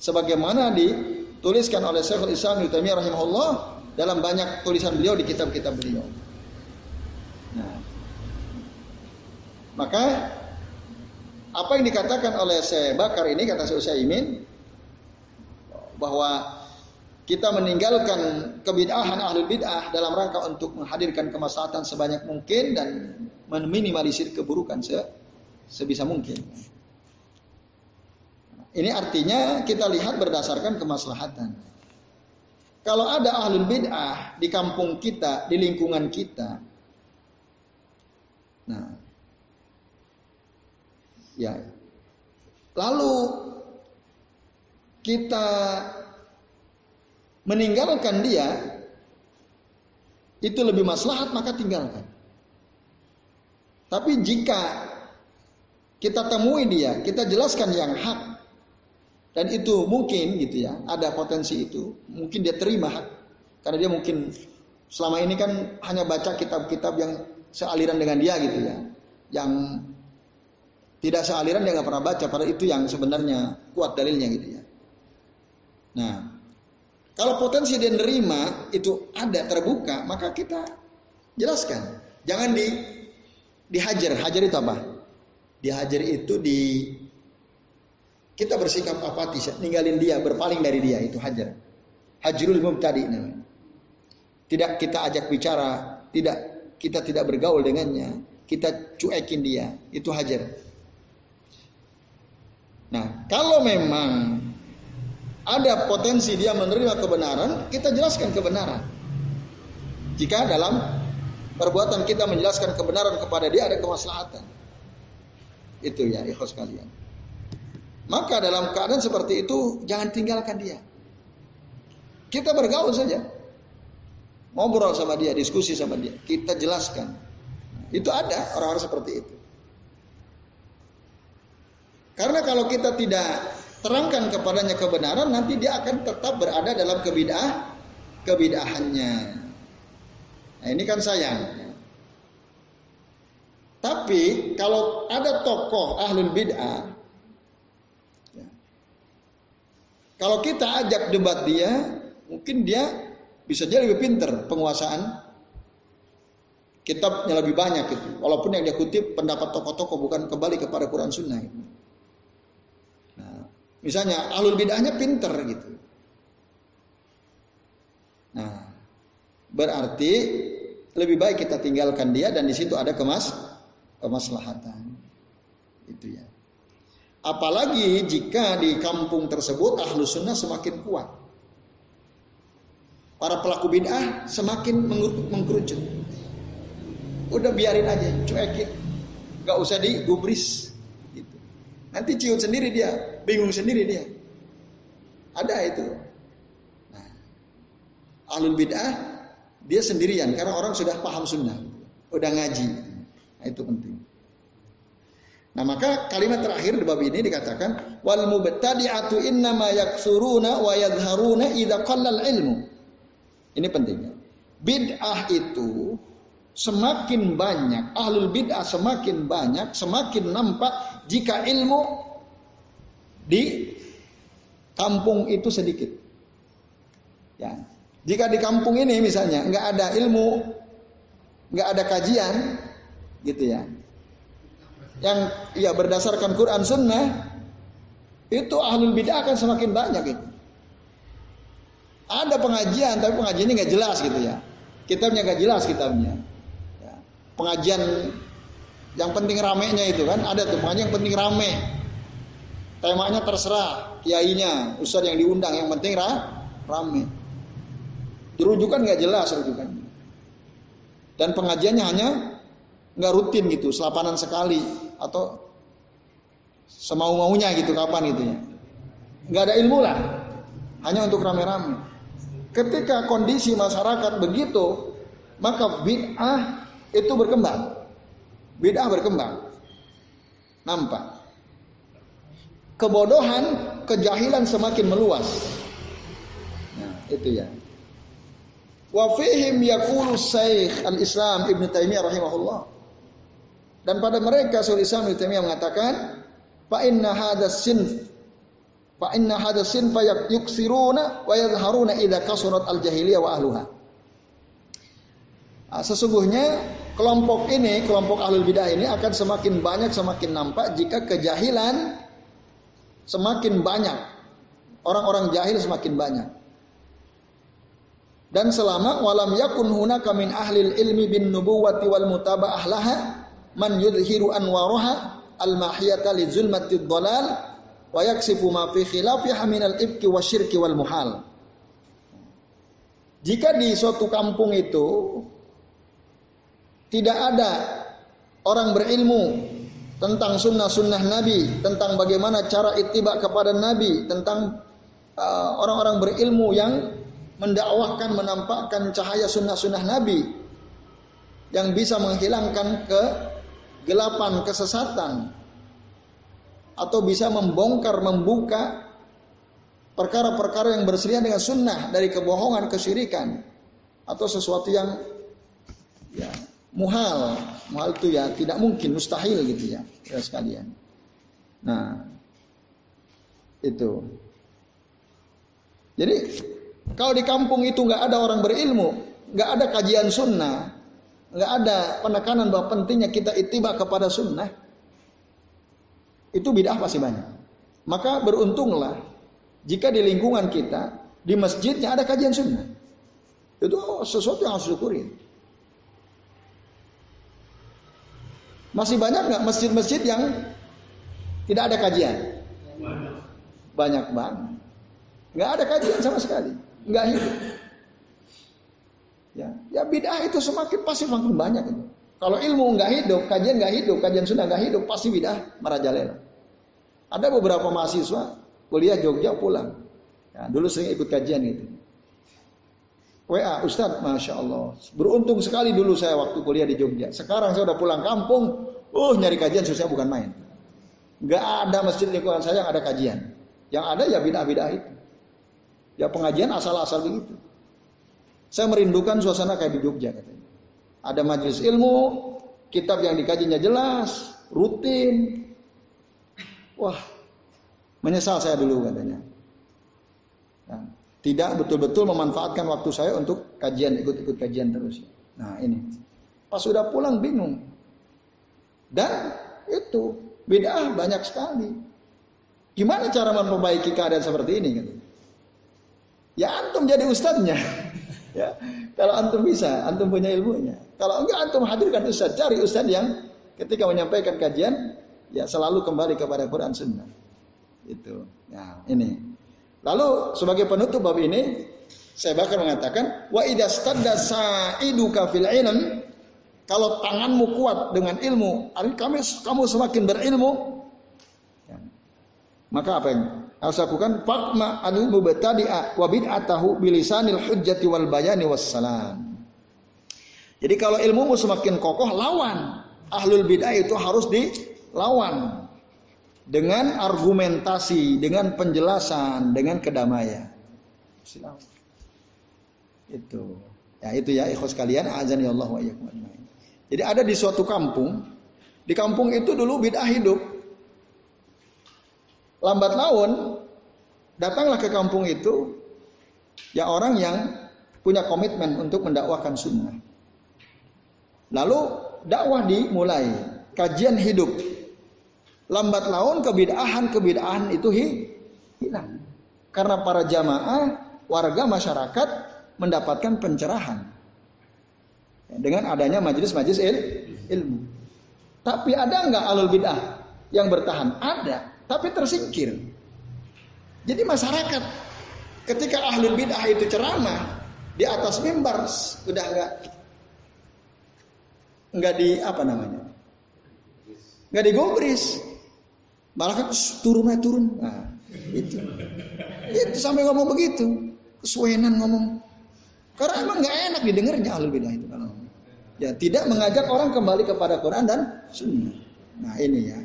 Sebagaimana dituliskan oleh Syekhul Islam Ibnu Taimiyah rahimahullah dalam banyak tulisan beliau di kitab-kitab beliau. Nah, maka apa yang dikatakan oleh Syekh Bakar ini kata Syekh Imin bahwa kita meninggalkan kebid'ahan ahli bid'ah dalam rangka untuk menghadirkan kemaslahatan sebanyak mungkin dan meminimalisir keburukan se sebisa mungkin. Ini artinya kita lihat berdasarkan kemaslahatan. Kalau ada ahli bid'ah di kampung kita, di lingkungan kita, nah Ya. Lalu kita meninggalkan dia itu lebih maslahat maka tinggalkan. Tapi jika kita temui dia, kita jelaskan yang hak dan itu mungkin gitu ya, ada potensi itu, mungkin dia terima karena dia mungkin selama ini kan hanya baca kitab-kitab yang sealiran dengan dia gitu ya, yang tidak sealiran dia nggak pernah baca, pada itu yang sebenarnya kuat dalilnya gitu ya. Nah, kalau potensi dia nerima itu ada terbuka, maka kita jelaskan. Jangan di dihajar. Hajar itu apa? Dihajar itu di kita bersikap apatis, ninggalin dia, berpaling dari dia itu hajar. Hajrul mubtadi namanya. Tidak kita ajak bicara, tidak kita tidak bergaul dengannya, kita cuekin dia, itu hajar. Nah, kalau memang ada potensi dia menerima kebenaran, kita jelaskan kebenaran. Jika dalam perbuatan kita menjelaskan kebenaran kepada dia ada kemaslahatan. Itu ya, ikhlas kalian. Maka dalam keadaan seperti itu jangan tinggalkan dia. Kita bergaul saja. Ngobrol sama dia, diskusi sama dia. Kita jelaskan. Itu ada orang-orang seperti itu. Karena kalau kita tidak terangkan kepadanya kebenaran, nanti dia akan tetap berada dalam kebidah kebidahannya. Nah ini kan sayang. Tapi kalau ada tokoh ahlul bid'ah, ya, kalau kita ajak debat dia, mungkin dia bisa jadi lebih pinter penguasaan kitabnya lebih banyak itu. Walaupun yang dia kutip pendapat tokoh-tokoh bukan kembali kepada Quran Sunnah. Nah, misalnya ahlul bid'ahnya pinter gitu. Nah, berarti lebih baik kita tinggalkan dia dan di situ ada kemas kemaslahatan. Itu ya. Apalagi jika di kampung tersebut ahlu sunnah semakin kuat. Para pelaku bid'ah semakin mengkerucut. Udah biarin aja, cuekin. Gak usah digubris. Gitu. Nanti ciut sendiri dia, bingung sendiri dia. Ada itu. Nah, ahlul bid'ah dia sendirian karena orang sudah paham sunnah, udah ngaji. Nah, itu penting. Nah maka kalimat terakhir di bab ini dikatakan wal mubtadi'atu innama yaksuruna wa yadharuna idza qallal ilmu. Ini pentingnya. Bid'ah itu semakin banyak, ahlul bid'ah semakin banyak, semakin nampak jika ilmu di kampung itu sedikit. Ya. Jika di kampung ini misalnya nggak ada ilmu, nggak ada kajian, gitu ya. Yang ya berdasarkan Quran Sunnah itu ahlul bid'ah akan semakin banyak itu. Ada pengajian tapi pengajiannya nggak jelas gitu ya. Kitabnya nggak jelas kitabnya. Ya. Pengajian yang penting ramenya itu kan ada tuh pengajian yang penting rame. Temanya terserah kiainya, ustaz yang diundang yang penting ra, rame. Rujukan nggak jelas rujukan. Dan pengajiannya hanya nggak rutin gitu, selapanan sekali atau semau maunya gitu kapan gitu ya. Nggak ada ilmu lah, hanya untuk rame-rame. Ketika kondisi masyarakat begitu, maka bid'ah itu berkembang. Bid'ah berkembang. Nampak. Kebodohan, kejahilan semakin meluas. Nah, itu ya. Wa fihim yaqulu Al-Islam Ibn Taimiyah rahimahullah. Dan pada mereka Syaikhul Islam Ibnu Taimiyah mengatakan, fa inna hadas sin fa inna hadas sin fa yuksiruna wa yadhharuna idza kasurat al-jahiliyah wa ahluha. Nah, sesungguhnya kelompok ini, kelompok ahlul bidah ini akan semakin banyak, semakin nampak jika kejahilan semakin banyak. Orang-orang jahil semakin banyak. Dan selama walam yakun hunaka min ahlil ilmi bin nubuwati wal mutaba'ah laha man yudhiru anwaraha al mahiyata li zulmati dhalal wa yaksifu ma fi khilafiha min al ibki wa syirki wal muhal. Jika di suatu kampung itu tidak ada orang berilmu tentang sunnah-sunnah Nabi, tentang bagaimana cara ittiba kepada Nabi, tentang uh, orang-orang uh, berilmu yang mendakwahkan, menampakkan cahaya sunnah-sunnah Nabi yang bisa menghilangkan ke gelapan kesesatan atau bisa membongkar membuka perkara-perkara yang berselian dengan sunnah dari kebohongan kesyirikan atau sesuatu yang ya muhal. Muhal itu ya tidak mungkin mustahil gitu ya ya sekalian. Nah itu. Jadi kalau di kampung itu nggak ada orang berilmu nggak ada kajian sunnah nggak ada penekanan bahwa pentingnya kita itibak kepada sunnah, itu bid'ah pasti banyak. Maka beruntunglah jika di lingkungan kita, di masjidnya ada kajian sunnah. Itu sesuatu yang harus syukurin. Masih banyak nggak masjid-masjid yang tidak ada kajian? Banyak banget. Nggak ada kajian sama sekali. Nggak hidup. Ya, ya bid'ah itu semakin pasti semakin banyak itu. Kalau ilmu nggak hidup, kajian nggak hidup, kajian sudah nggak hidup, pasti bid'ah merajalela. Ada beberapa mahasiswa kuliah Jogja pulang. Ya, dulu sering ikut kajian itu. WA, Ustadz, Masya Allah. Beruntung sekali dulu saya waktu kuliah di Jogja. Sekarang saya udah pulang kampung, uh nyari kajian susah bukan main. Gak ada masjid lingkungan saya yang ada kajian. Yang ada ya bid'ah-bid'ah itu. Ya pengajian asal-asal begitu. Saya merindukan suasana kayak di Jogja katanya. Ada majelis ilmu, kitab yang dikajinya jelas, rutin. Wah, menyesal saya dulu katanya. Nah, tidak betul-betul memanfaatkan waktu saya untuk kajian, ikut-ikut kajian terus. Nah ini, pas sudah pulang bingung. Dan itu beda banyak sekali. Gimana cara memperbaiki keadaan seperti ini? Gitu? Ya antum jadi ustadznya. [LAUGHS] ya, kalau antum bisa, antum punya ilmunya. Kalau enggak antum hadirkan ustadz, cari ustadz yang ketika menyampaikan kajian ya selalu kembali kepada Quran Sunnah. Itu. Ya, ini. Lalu sebagai penutup bab ini saya bahkan mengatakan wa idastadda sa'iduka fil ilm kalau tanganmu kuat dengan ilmu, kamu kamu semakin berilmu, ya. maka apa yang harus lakukan? Fakma anil mubtadi'a wa bid'atahu bilisanil hujjati wal bayani wassalam. Jadi kalau ilmumu semakin kokoh, lawan. Ahlul bid'ah itu harus dilawan dengan argumentasi, dengan penjelasan, dengan kedamaian. Itu. Ya itu ya ikhwas kalian azan ya Allah wa Jadi ada di suatu kampung, di kampung itu dulu bid'ah hidup. Lambat laun datanglah ke kampung itu ya orang yang punya komitmen untuk mendakwakan sunnah. Lalu dakwah dimulai, kajian hidup lambat laun kebid'ahan-kebid'ahan itu hilang. Karena para jamaah, warga masyarakat mendapatkan pencerahan. Dengan adanya majelis-majelis il, ilmu. Tapi ada nggak alul bid'ah yang bertahan? Ada, tapi tersingkir. Jadi masyarakat ketika ahlul bid'ah itu ceramah di atas mimbar sudah nggak nggak di apa namanya nggak digubris Malah kan turun. Nah, itu. Itu sampai ngomong begitu. Kesuenan ngomong. Karena emang nggak enak didengarnya alul bidah itu kalau ya tidak mengajak orang kembali kepada Quran dan Sunnah. Nah ini ya.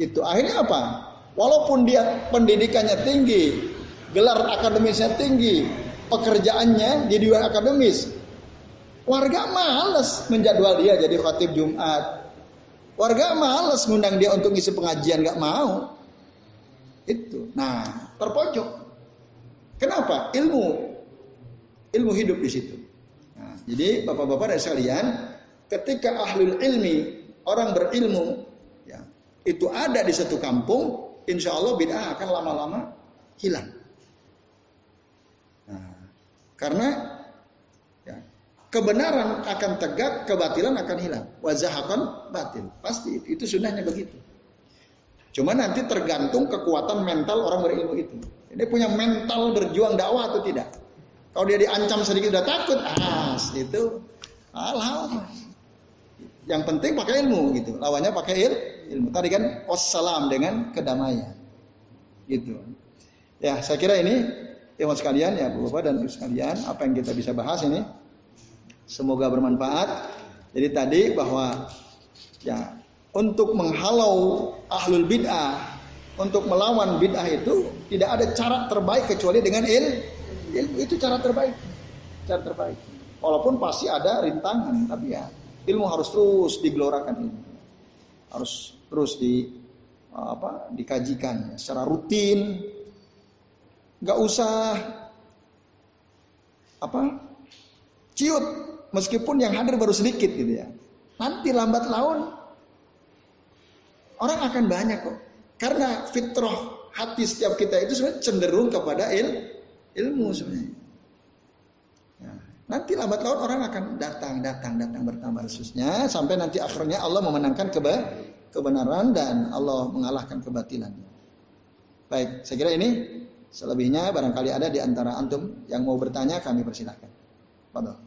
Itu akhirnya apa? Walaupun dia pendidikannya tinggi, gelar akademisnya tinggi, pekerjaannya di luar akademis, warga males menjadwal dia jadi khatib Jumat, Warga males ngundang dia untuk ngisi pengajian, nggak mau. Itu. Nah, terpojok. Kenapa? Ilmu. Ilmu hidup di situ. Nah, jadi bapak-bapak dan sekalian, ketika ahlul ilmi, orang berilmu, itu ada di satu kampung, insya Allah bid'ah akan lama-lama hilang. Nah, karena kebenaran akan tegak, kebatilan akan hilang. Wajah akan batil. Pasti itu, itu sunnahnya begitu. Cuma nanti tergantung kekuatan mental orang berilmu itu. Dia punya mental berjuang dakwah atau tidak. Kalau dia diancam sedikit udah takut, ah itu alhamdulillah. Yang penting pakai ilmu gitu. Lawannya pakai il, ilmu. Tadi kan wassalam dengan kedamaian. Gitu. Ya, saya kira ini teman sekalian ya Bapak dan Ibu sekalian, apa yang kita bisa bahas ini Semoga bermanfaat. Jadi tadi bahwa ya untuk menghalau ahlul bid'ah, untuk melawan bid'ah itu tidak ada cara terbaik kecuali dengan il, ilmu itu cara terbaik. Cara terbaik. Walaupun pasti ada rintangan, tapi ya ilmu harus terus digelorakan ini. Harus terus di apa dikajikan secara rutin. Gak usah apa ciut Meskipun yang hadir baru sedikit gitu ya. Nanti lambat laun orang akan banyak kok. Karena fitrah hati setiap kita itu sebenarnya cenderung kepada il, ilmu sebenarnya. Ya, nanti lambat laun orang akan datang, datang, datang bertambah khususnya sampai nanti akhirnya Allah memenangkan keba, kebenaran dan Allah mengalahkan kebatilan. Baik, saya kira ini selebihnya barangkali ada di antara antum yang mau bertanya kami persilahkan. Padahal.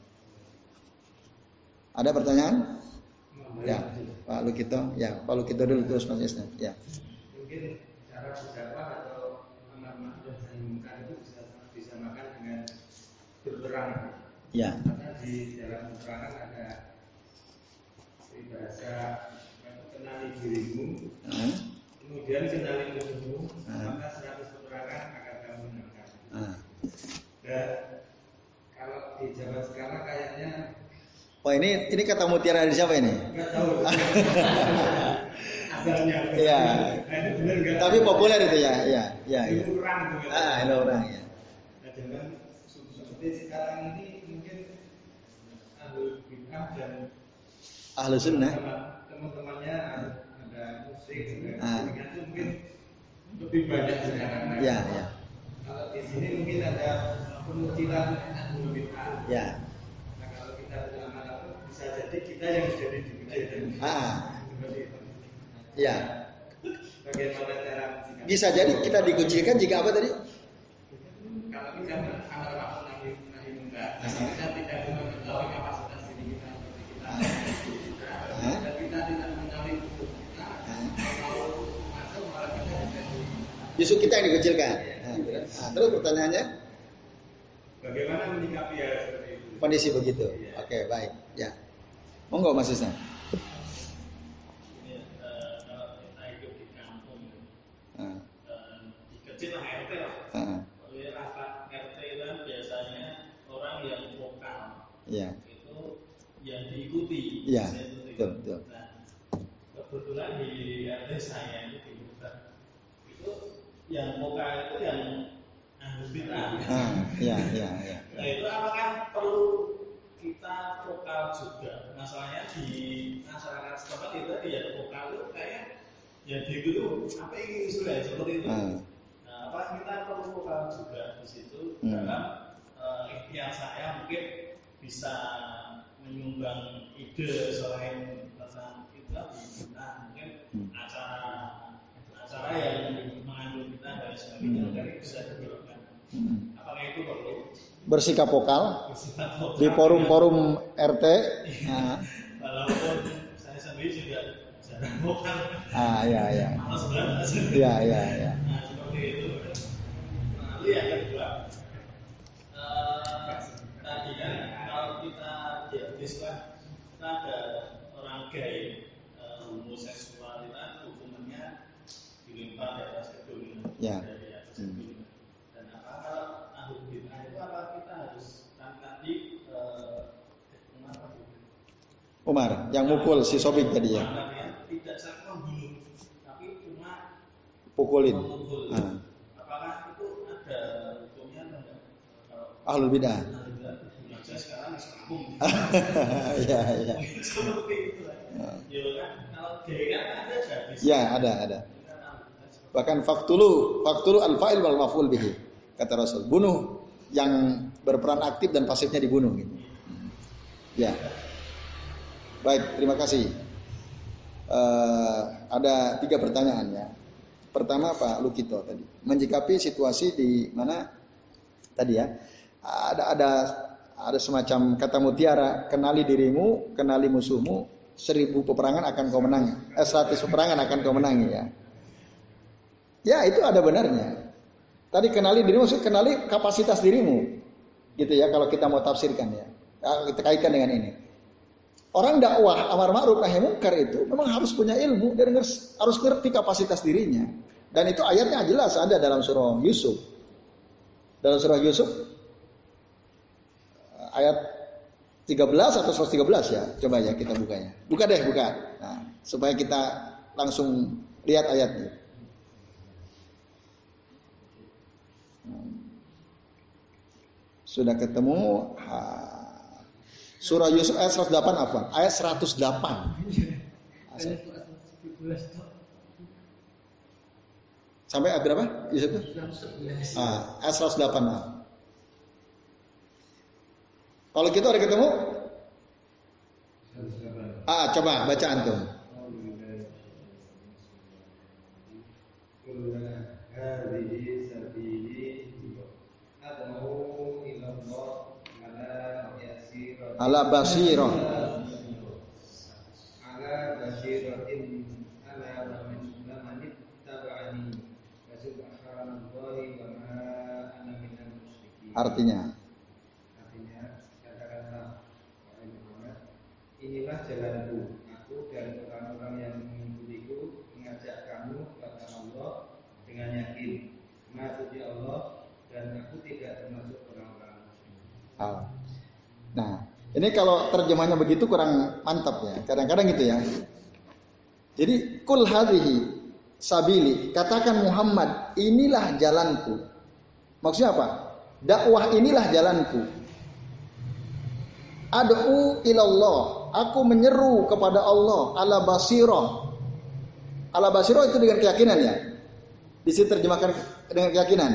Ada pertanyaan? Ya, Pak Lukito. Ya, Pak Lukito dulu terus Mas Isna. Ya. Mungkin cara berdakwah atau munkar itu bisa disamakan dengan berperang. Ya. Karena di dalam peperangan ada bahasa kenali dirimu, hmm. kemudian kenali musuhmu, hmm. maka seratus peperangan akan kamu menangkan. Hmm. Dan kalau di zaman sekarang kayaknya Oh ini ini kata mutiara dari siapa ini? Enggak tahu. [LAUGHS] Asalnya. Iya. Nah, itu benar enggak? Tapi populer itu ya, ya, ya. ya. Itu kurang tuh. Ah, ini orang ya. Nah, jangan seperti sekarang ini mungkin ahli bid'ah dan Ahlu sunnah. teman- teman-temannya Ah. mungkin lebih banyak sekarang. Nah, Ya, ya, Kalau di sini mungkin ada bid'ah. ya. Nah, kalau kita itu bisa jadi kita yang jadi dibid'ah. Ah, ya. Bagaimana cara? Bisa jadi kita dikucilkan jika apa tadi? Kalau kita amal ma'ruf nahi nahi munkar, kita tidak mengetahui kapasitas diri kita seperti kita. Hah? Dan kita tidak mengetahui hukum kita. Hah? Kalau masuk malah kita tidak Justru kita yang dikucilkan. Nah, nah, terus pertanyaannya Bagaimana menyikapi hal seperti itu? kondisi begitu. Oke, baik. Ya. Monggo Mas Isna. Ini, eh, kalau kita hidup di kampung, Ah, eh, ah, RT kan biasanya orang yang vokal ya. itu yang diikuti. Iya, ikuti. betul, betul. Nah, kebetulan di RT saya itu di Hutan, itu yang vokal itu yang bid'ah. Ah, ya, ya, ya. Nah itu apakah perlu kita vokal juga? Masalahnya di masyarakat setempat itu ya vokal itu kayak ya di itu apa ini sudah seperti itu. Ah. Nah apakah kita perlu vokal juga di situ Hmm. dalam eh, ikhtiar saya mungkin bisa menyumbang ide selain tentang itu kita mungkin Hmm. acara acara yang dan sebagainya Hmm. dari bisa dilakukan. Hmm. Apakah itu perlu? Bersikap vokal di forum-forum RT. Ah, Walaupun saya sendiri juga jarang vokal. ah, ya, ya. Malas banget. Ya, ya, ya. Nah, seperti itu. Nah, lalu yang kedua, eh, tadi kan kalau kita di Islam kita ada orang gay eh, homoseksual itu kan hukumannya dilempar di atas gedung Ya. dari atas Hmm. gedung. Dan apa kalau ahli bid'ah itu apa kita harus kan tadi eh, Umar apa itu? Umar, yang mukul si Sobik tadi ya. Pukulin. Ah. Ahlul bidah. [LAUGHS] ya, ya. Ya ada ada, kan Bahkan faktulu, faktulu al-fa'il wal maf'ul bihi. Kata Rasul, bunuh yang berperan aktif dan pasifnya dibunuh gitu. Ya. Baik, terima kasih. Eh, ada tiga pertanyaan ya. Pertama Pak Lukito tadi, menjikapi situasi di mana tadi ya ada ada ada semacam kata mutiara, kenali dirimu, kenali musuhmu, seribu peperangan akan kau menang, eh, seratus peperangan akan kau menang ya. Ya itu ada benarnya. Tadi kenali dirimu, maksud kenali kapasitas dirimu, gitu ya kalau kita mau tafsirkan ya. Kita kaitkan dengan ini. Orang dakwah amar ma'ruf nahi munkar itu memang harus punya ilmu dan harus ngerti kapasitas dirinya. Dan itu ayatnya jelas ada dalam surah Yusuf. Dalam surah Yusuf ayat 13 atau 113 ya. Coba ya kita bukanya. Buka deh, buka. Nah, supaya kita langsung lihat ayatnya. Sudah ketemu ha. Surah Yusuf ayat 108 apa? Ayat 108. Sampai ayat berapa? Yusuf? Ah, ayat 108. Ah. Kalau gitu ada ketemu? Ah, coba baca antum. هذه ala basira ala basiratin artinya artinya katakanlah wahai Muhammad inilah jalanku aku dan orang-orang yang mengikutiku mengajak kamu kepada Allah dengan yakin maksudnya Allah dan aku tidak termasuk orang-orang musyrik. Allah. Ini kalau terjemahnya begitu kurang mantap ya. Kadang-kadang gitu ya. Jadi kul hadhihi sabili. Katakan Muhammad, inilah jalanku. Maksudnya apa? Dakwah inilah jalanku. Ad'u ilallah. Aku menyeru kepada Allah ala basirah. Ala basirah itu dengan keyakinan ya. Di sini terjemahkan dengan keyakinan.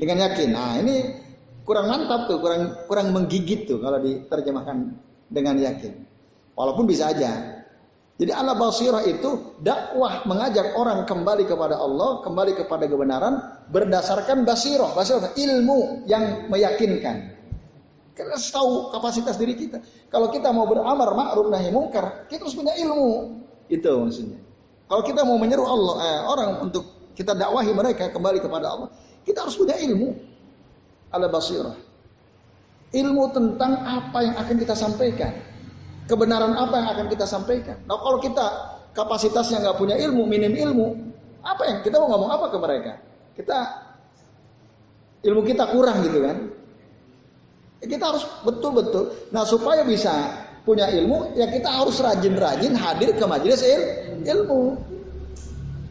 Dengan yakin. Nah, ini kurang mantap tuh, kurang kurang menggigit tuh kalau diterjemahkan dengan yakin. Walaupun bisa aja. Jadi ala basirah itu dakwah mengajak orang kembali kepada Allah, kembali kepada kebenaran berdasarkan basirah, basirah ilmu yang meyakinkan. Kita tahu kapasitas diri kita. Kalau kita mau beramar ma'ruf nahi mungkar, kita harus punya ilmu. Itu maksudnya. Kalau kita mau menyeru Allah eh, orang untuk kita dakwahi mereka kembali kepada Allah, kita harus punya ilmu ala basirah. Ilmu tentang apa yang akan kita sampaikan. Kebenaran apa yang akan kita sampaikan. Nah kalau kita kapasitasnya nggak punya ilmu, minim ilmu, apa yang kita mau ngomong apa ke mereka? Kita ilmu kita kurang gitu kan. Ya, kita harus betul-betul. Nah supaya bisa punya ilmu, ya kita harus rajin-rajin hadir ke majelis il ilmu.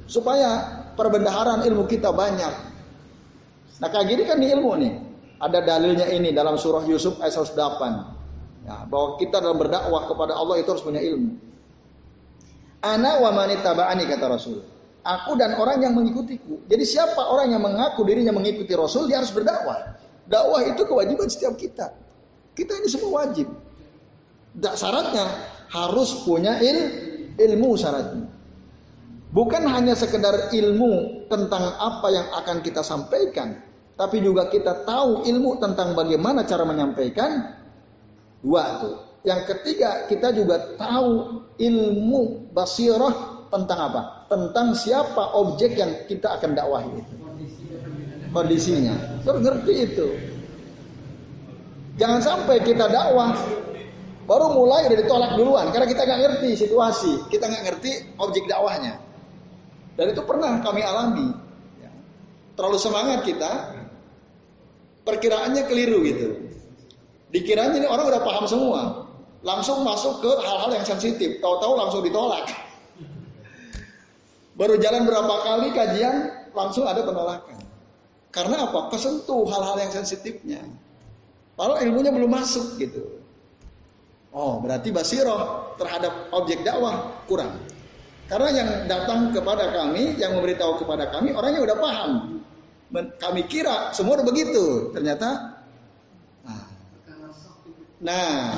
Supaya perbendaharaan ilmu kita banyak. Nah kayak gini kan di ilmu nih. Ada dalilnya ini dalam surah Yusuf ayat 108. Ya, bahwa kita dalam berdakwah kepada Allah itu harus punya ilmu. Ana wa manitaba'ani kata Rasul. Aku dan orang yang mengikutiku. Jadi siapa orang yang mengaku dirinya mengikuti Rasul, dia harus berdakwah. Dakwah itu kewajiban setiap kita. Kita ini semua wajib. Tak syaratnya harus punya il, ilmu syaratnya. Bukan hanya sekedar ilmu tentang apa yang akan kita sampaikan, tapi juga kita tahu ilmu tentang bagaimana cara menyampaikan. Dua tuh. Yang ketiga, kita juga tahu ilmu basirah tentang apa? Tentang siapa objek yang kita akan dakwahi itu. Kondisinya. Terus itu. Jangan sampai kita dakwah baru mulai udah ditolak duluan karena kita nggak ngerti situasi, kita nggak ngerti objek dakwahnya. Dan itu pernah kami alami. Terlalu semangat kita, perkiraannya keliru gitu. Dikiranya ini orang udah paham semua, langsung masuk ke hal-hal yang sensitif, tahu-tahu langsung ditolak. [LAUGHS] Baru jalan berapa kali kajian, langsung ada penolakan. Karena apa? Kesentuh hal-hal yang sensitifnya. Kalau ilmunya belum masuk gitu. Oh, berarti basiroh terhadap objek dakwah kurang. Karena yang datang kepada kami, yang memberitahu kepada kami, orangnya udah paham. Kami kira semua begitu. Ternyata, nah, nah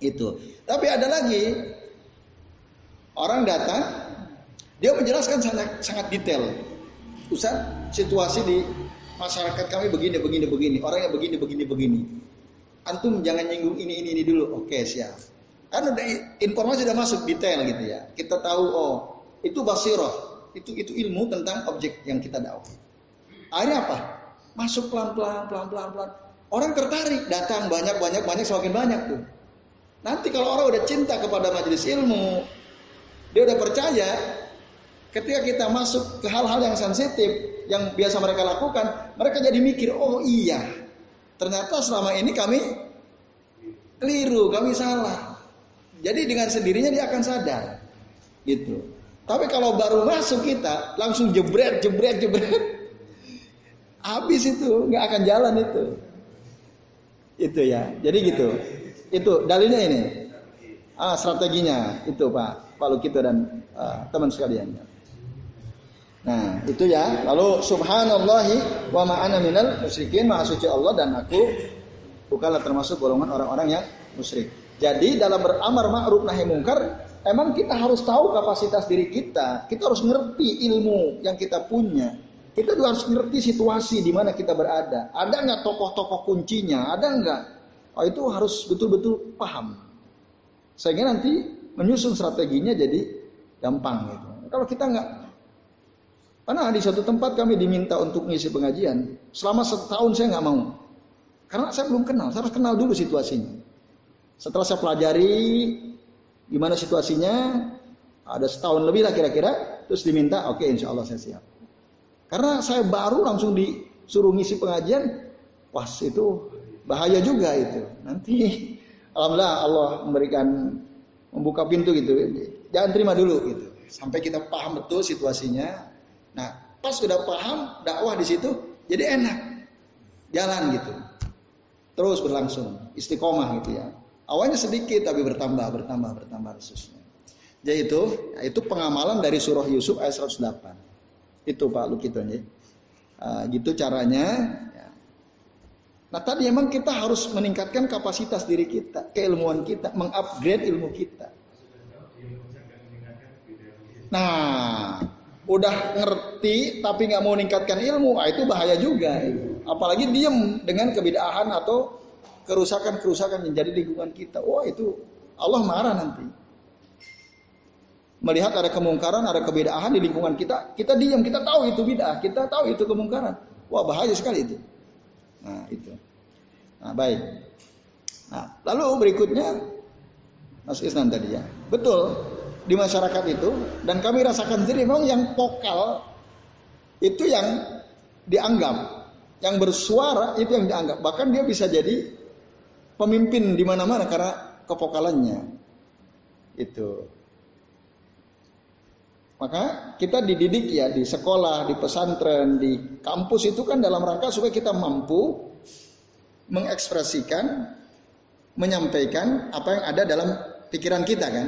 itu. Tapi ada lagi orang datang, dia menjelaskan sangat sangat detail. Ustaz, situasi di masyarakat kami begini, begini, begini. Orangnya begini, begini, begini. Antum jangan nyinggung ini, ini, ini dulu. Oke, siap. Kan udah informasi sudah masuk detail gitu ya. Kita tahu oh itu basiroh, itu itu ilmu tentang objek yang kita dakwah. Akhirnya apa? Masuk pelan-pelan, pelan-pelan, pelan. Orang tertarik, datang banyak, banyak, banyak, semakin banyak tuh. Nanti kalau orang udah cinta kepada majelis ilmu, dia udah percaya, ketika kita masuk ke hal-hal yang sensitif, yang biasa mereka lakukan, mereka jadi mikir, oh iya, ternyata selama ini kami keliru, kami salah. Jadi dengan sendirinya dia akan sadar. Gitu. Tapi kalau baru masuk kita langsung jebret, jebret, jebret. Habis itu nggak akan jalan itu. Itu ya. Jadi gitu. Itu dalilnya ini. Ah, strateginya itu Pak Pak Lukito dan uh, teman sekalian. Nah, itu ya. Lalu subhanallahi wa ma'ana minal musyrikin, maha suci Allah dan aku bukanlah termasuk golongan orang-orang yang musyrik. Jadi dalam beramar ma'ruf nahi mungkar, emang kita harus tahu kapasitas diri kita. Kita harus ngerti ilmu yang kita punya. Kita juga harus ngerti situasi di mana kita berada. Ada nggak tokoh-tokoh kuncinya? Ada nggak? Oh, itu harus betul-betul paham. Sehingga nanti menyusun strateginya jadi gampang gitu. Kalau kita nggak karena di suatu tempat kami diminta untuk mengisi pengajian, selama setahun saya nggak mau. Karena saya belum kenal, saya harus kenal dulu situasinya. Setelah saya pelajari gimana situasinya, ada setahun lebih lah kira-kira, terus diminta, oke okay, insya Allah saya siap. Karena saya baru langsung disuruh ngisi pengajian, pas itu Bahaya juga itu. Nanti alhamdulillah Allah memberikan membuka pintu gitu. Jangan terima dulu gitu. Sampai kita paham betul situasinya. Nah, pas sudah paham dakwah di situ jadi enak. Jalan gitu. Terus berlangsung, istiqomah gitu ya. Awalnya sedikit tapi bertambah, bertambah, bertambah khususnya. Jadi itu, itu pengamalan dari surah Yusuf ayat 108. Itu Pak Lukiton ya. Uh, gitu caranya. Ya. Nah tadi emang kita harus meningkatkan kapasitas diri kita, keilmuan kita, mengupgrade ilmu kita. Nah, udah ngerti tapi nggak mau meningkatkan ilmu, ah, itu bahaya juga. Apalagi diem dengan kebidahan atau kerusakan-kerusakan yang jadi lingkungan kita. Wah itu Allah marah nanti. Melihat ada kemungkaran, ada kebidahan di lingkungan kita, kita diam, kita tahu itu bid'ah, kita tahu itu kemungkaran. Wah bahaya sekali itu. Nah itu. Nah baik. Nah lalu berikutnya Mas Isnan tadi ya. Betul di masyarakat itu dan kami rasakan sendiri memang yang vokal itu yang dianggap yang bersuara itu yang dianggap bahkan dia bisa jadi pemimpin di mana-mana karena kevokalannya itu maka kita dididik ya di sekolah, di pesantren, di kampus itu kan dalam rangka supaya kita mampu mengekspresikan, menyampaikan apa yang ada dalam pikiran kita kan.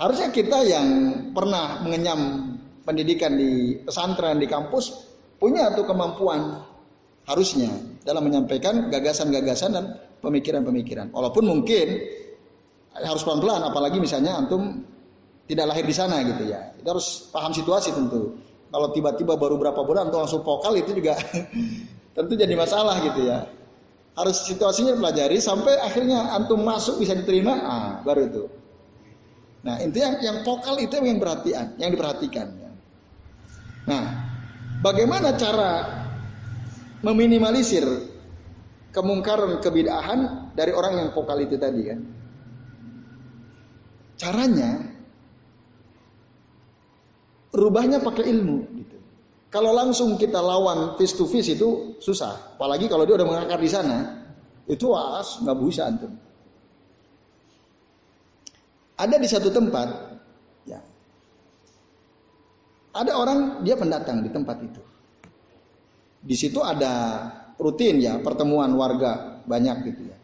Harusnya kita yang pernah mengenyam pendidikan di pesantren, di kampus, punya tuh kemampuan. Harusnya dalam menyampaikan gagasan-gagasan dan pemikiran-pemikiran. Walaupun mungkin harus pelan-pelan, apalagi misalnya antum tidak lahir di sana gitu ya. Kita harus paham situasi tentu. Kalau tiba-tiba baru berapa bulan atau langsung vokal itu juga [LAUGHS] tentu jadi masalah gitu ya. Harus situasinya pelajari sampai akhirnya antum masuk bisa diterima, ah baru itu. Nah intinya yang vokal itu yang perhatian, yang diperhatikan. Ya. Nah, bagaimana cara meminimalisir kemungkaran kebidahan dari orang yang vokal itu tadi kan? Caranya rubahnya pakai ilmu gitu. Kalau langsung kita lawan face to face itu susah, apalagi kalau dia udah mengakar di sana, itu was nggak bisa antum. Ada di satu tempat, ya, ada orang dia pendatang di tempat itu. Di situ ada rutin ya pertemuan warga banyak gitu ya.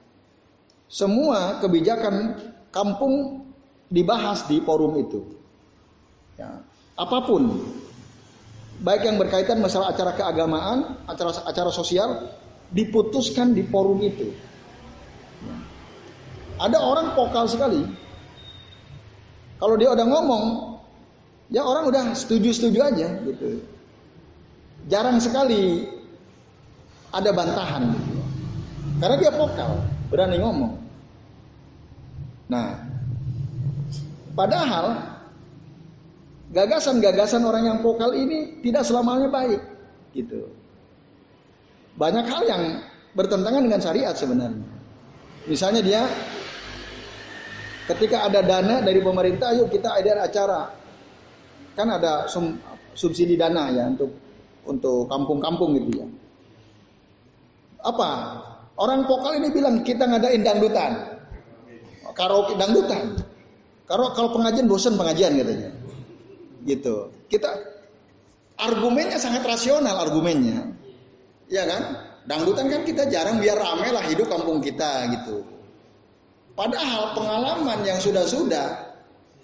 Semua kebijakan kampung dibahas di forum itu. Ya, apa pun baik yang berkaitan masalah acara keagamaan, acara acara sosial diputuskan di forum itu. Ada orang vokal sekali. Kalau dia udah ngomong, ya orang udah setuju-setuju aja gitu. Jarang sekali ada bantahan gitu. Karena dia vokal, berani ngomong. Nah, padahal gagasan-gagasan orang yang vokal ini tidak selamanya baik gitu. Banyak hal yang bertentangan dengan syariat sebenarnya. Misalnya dia ketika ada dana dari pemerintah, yuk kita ada acara. Kan ada sum, subsidi dana ya untuk untuk kampung-kampung gitu ya. Apa? Orang vokal ini bilang kita ngadain dangdutan. Karaoke dangdutan. Kalau kalau pengajian bosan pengajian katanya gitu. Kita argumennya sangat rasional argumennya. Ya kan? Dangdutan kan kita jarang biar rame lah hidup kampung kita gitu. Padahal pengalaman yang sudah-sudah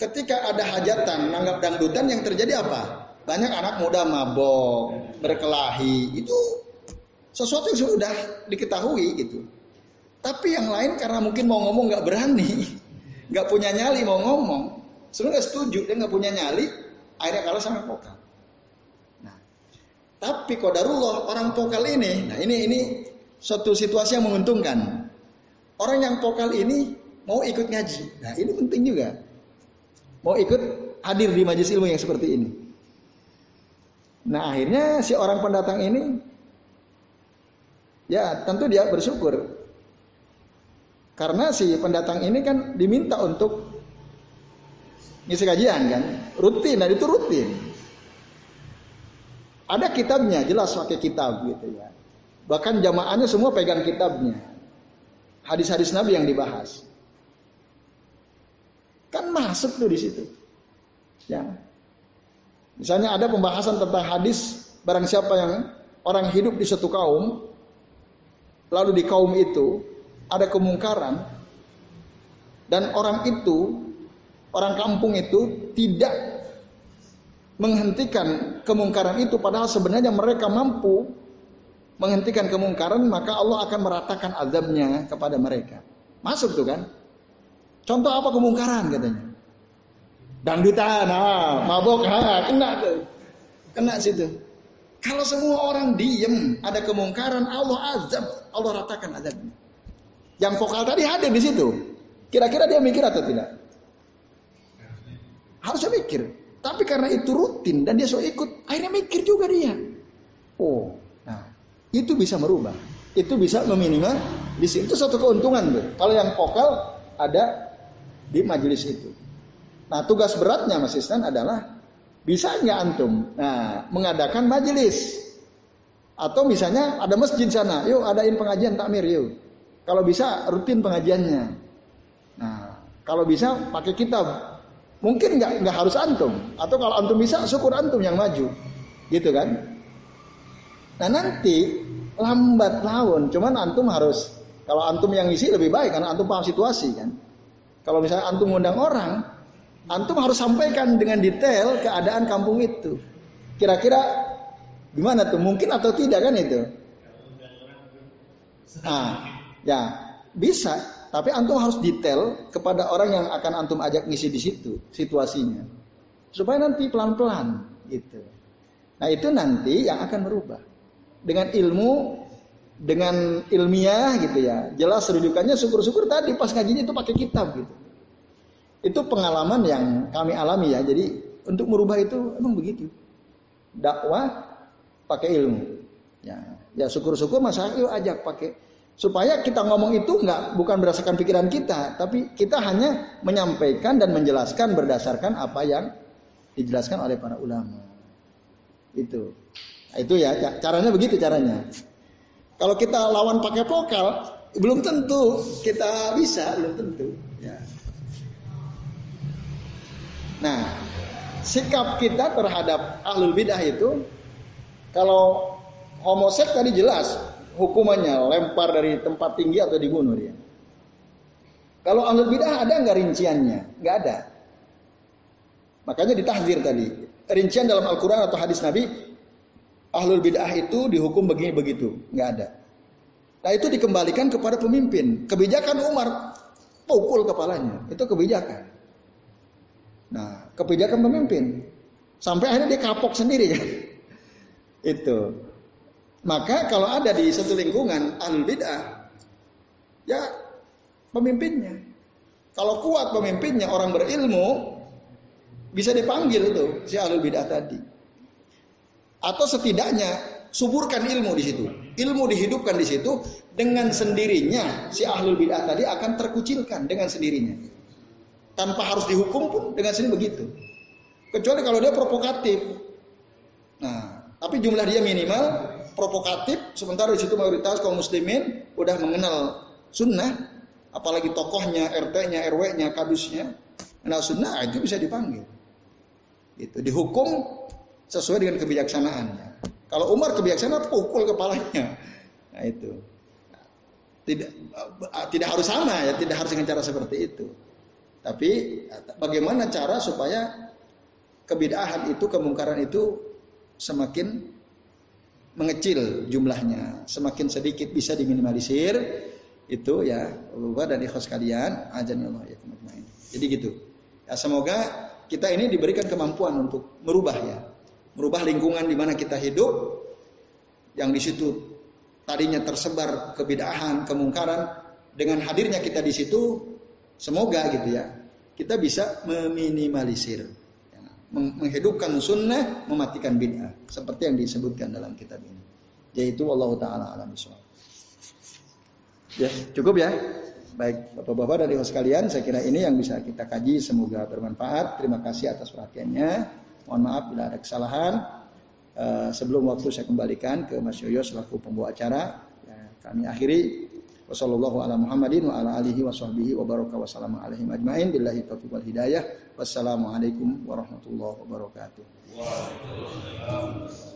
ketika ada hajatan nanggap dangdutan yang terjadi apa? Banyak anak muda mabok, berkelahi. Itu sesuatu yang sudah diketahui gitu. Tapi yang lain karena mungkin mau ngomong nggak berani, [LAUGHS] nggak punya nyali mau ngomong, sebenarnya setuju dia nggak punya nyali, akhirnya kalah sama vokal. Nah, tapi kodarullah orang vokal ini, nah ini ini suatu situasi yang menguntungkan. Orang yang vokal ini mau ikut ngaji. Nah, ini penting juga. Mau ikut hadir di majelis ilmu yang seperti ini. Nah, akhirnya si orang pendatang ini ya tentu dia bersyukur. Karena si pendatang ini kan diminta untuk ngisi kajian kan rutin dan itu rutin ada kitabnya jelas pakai kitab gitu ya Bahkan jamaahnya semua pegang kitabnya. Hadis-hadis Nabi yang dibahas. Kan masuk tuh di situ. Ya. Misalnya ada pembahasan tentang hadis barang siapa yang orang hidup di satu kaum lalu di kaum itu ada kemungkaran dan orang itu orang kampung itu tidak menghentikan kemungkaran itu padahal sebenarnya mereka mampu menghentikan kemungkaran maka Allah akan meratakan azabnya kepada mereka. Masuk tuh kan? Contoh apa kemungkaran katanya? Dangdutan, ah, mabok, ah, kena tuh. Kena situ. Kalau semua orang diem, ada kemungkaran, Allah azab, Allah ratakan azabnya. Yang vokal tadi hadir di situ. Kira-kira dia mikir atau tidak? Harusnya mikir. Tapi karena itu rutin dan dia so ikut, akhirnya mikir juga dia. Oh, nah itu bisa merubah. Itu bisa meminimal di situ itu satu keuntungan tuh. Kalau yang vokal ada di majelis itu. Nah tugas beratnya Mas Isnan adalah bisa nggak antum nah, mengadakan majelis atau misalnya ada masjid sana, yuk adain pengajian takmir yuk. Kalau bisa rutin pengajiannya. Nah kalau bisa pakai kitab. Mungkin nggak nggak harus antum atau kalau antum bisa syukur antum yang maju, gitu kan? Nah nanti lambat laun, cuman antum harus kalau antum yang isi lebih baik karena antum paham situasi kan. Kalau misalnya antum undang orang, Antum harus sampaikan dengan detail keadaan kampung itu. Kira-kira gimana tuh? Mungkin atau tidak kan itu? Nah, ya bisa. Tapi antum harus detail kepada orang yang akan antum ajak ngisi di situ situasinya, supaya nanti pelan-pelan gitu. Nah itu nanti yang akan merubah dengan ilmu, dengan ilmiah gitu ya. Jelas rujukannya syukur-syukur tadi pas ngajinya itu pakai kitab gitu. Itu pengalaman yang kami alami ya. Jadi untuk merubah itu emang begitu. Dakwah pakai ilmu. Ya, ya syukur-syukur masa yuk ajak pakai supaya kita ngomong itu nggak bukan berdasarkan pikiran kita, tapi kita hanya menyampaikan dan menjelaskan berdasarkan apa yang dijelaskan oleh para ulama. Itu. Itu ya caranya begitu caranya. Kalau kita lawan pakai vokal, belum tentu kita bisa, belum tentu. Ya. Nah, sikap kita terhadap ahlul bidah itu kalau homoseks tadi jelas hukumannya lempar dari tempat tinggi atau dibunuh dia. Kalau ahlul bidah ada nggak rinciannya? Nggak ada. Makanya ditahzir tadi. Rincian dalam Al-Quran atau hadis Nabi, ahlul bidah itu dihukum begini begitu, nggak ada. Nah itu dikembalikan kepada pemimpin. Kebijakan Umar, pukul kepalanya. Itu kebijakan. Nah, kebijakan pemimpin. Sampai akhirnya dia kapok sendiri kan. [LAUGHS] Itu. Maka kalau ada di satu lingkungan al bid'ah, ya pemimpinnya. Kalau kuat pemimpinnya orang berilmu, bisa dipanggil itu si alul bid'ah tadi. Atau setidaknya suburkan ilmu di situ. Ilmu dihidupkan di situ dengan sendirinya si ahlul bid'ah tadi akan terkucilkan dengan sendirinya tanpa harus dihukum pun dengan sini begitu. Kecuali kalau dia provokatif. Nah, tapi jumlah dia minimal provokatif, sementara di situ mayoritas kaum muslimin udah mengenal sunnah, apalagi tokohnya, RT-nya, RW-nya, kadusnya, mengenal sunnah, ah, itu bisa dipanggil. Itu dihukum sesuai dengan kebijaksanaannya. Kalau Umar kebijaksanaan pukul kepalanya. Nah itu. Tidak tidak harus sama ya, tidak harus dengan cara seperti itu. Tapi bagaimana cara supaya kebidahan itu, kemungkaran itu semakin mengecil jumlahnya, semakin sedikit bisa diminimalisir itu ya Allah dan ikhlas kalian ajan Allah ya Jadi gitu. Ya, semoga kita ini diberikan kemampuan untuk merubah ya, merubah lingkungan di mana kita hidup yang di situ tadinya tersebar kebidahan, kemungkaran dengan hadirnya kita di situ Semoga gitu ya, kita bisa meminimalisir, ya, menghidupkan sunnah, mematikan bid'ah, seperti yang disebutkan dalam kitab ini. Yaitu Allah Taala alam Ya, cukup ya. Baik, Bapak-bapak dari host sekalian, saya kira ini yang bisa kita kaji. Semoga bermanfaat. Terima kasih atas perhatiannya. Mohon maaf bila ada kesalahan. Uh, sebelum waktu saya kembalikan ke Mas Yoyo selaku pembawa acara. Ya, kami akhiri Wassalamualaikum ala Muhammadin wa ala alihi wa baraka alaihi ajma'in billahi taufiq wal hidayah. Wassalamualaikum warahmatullahi wabarakatuh. Waalaikumsalam.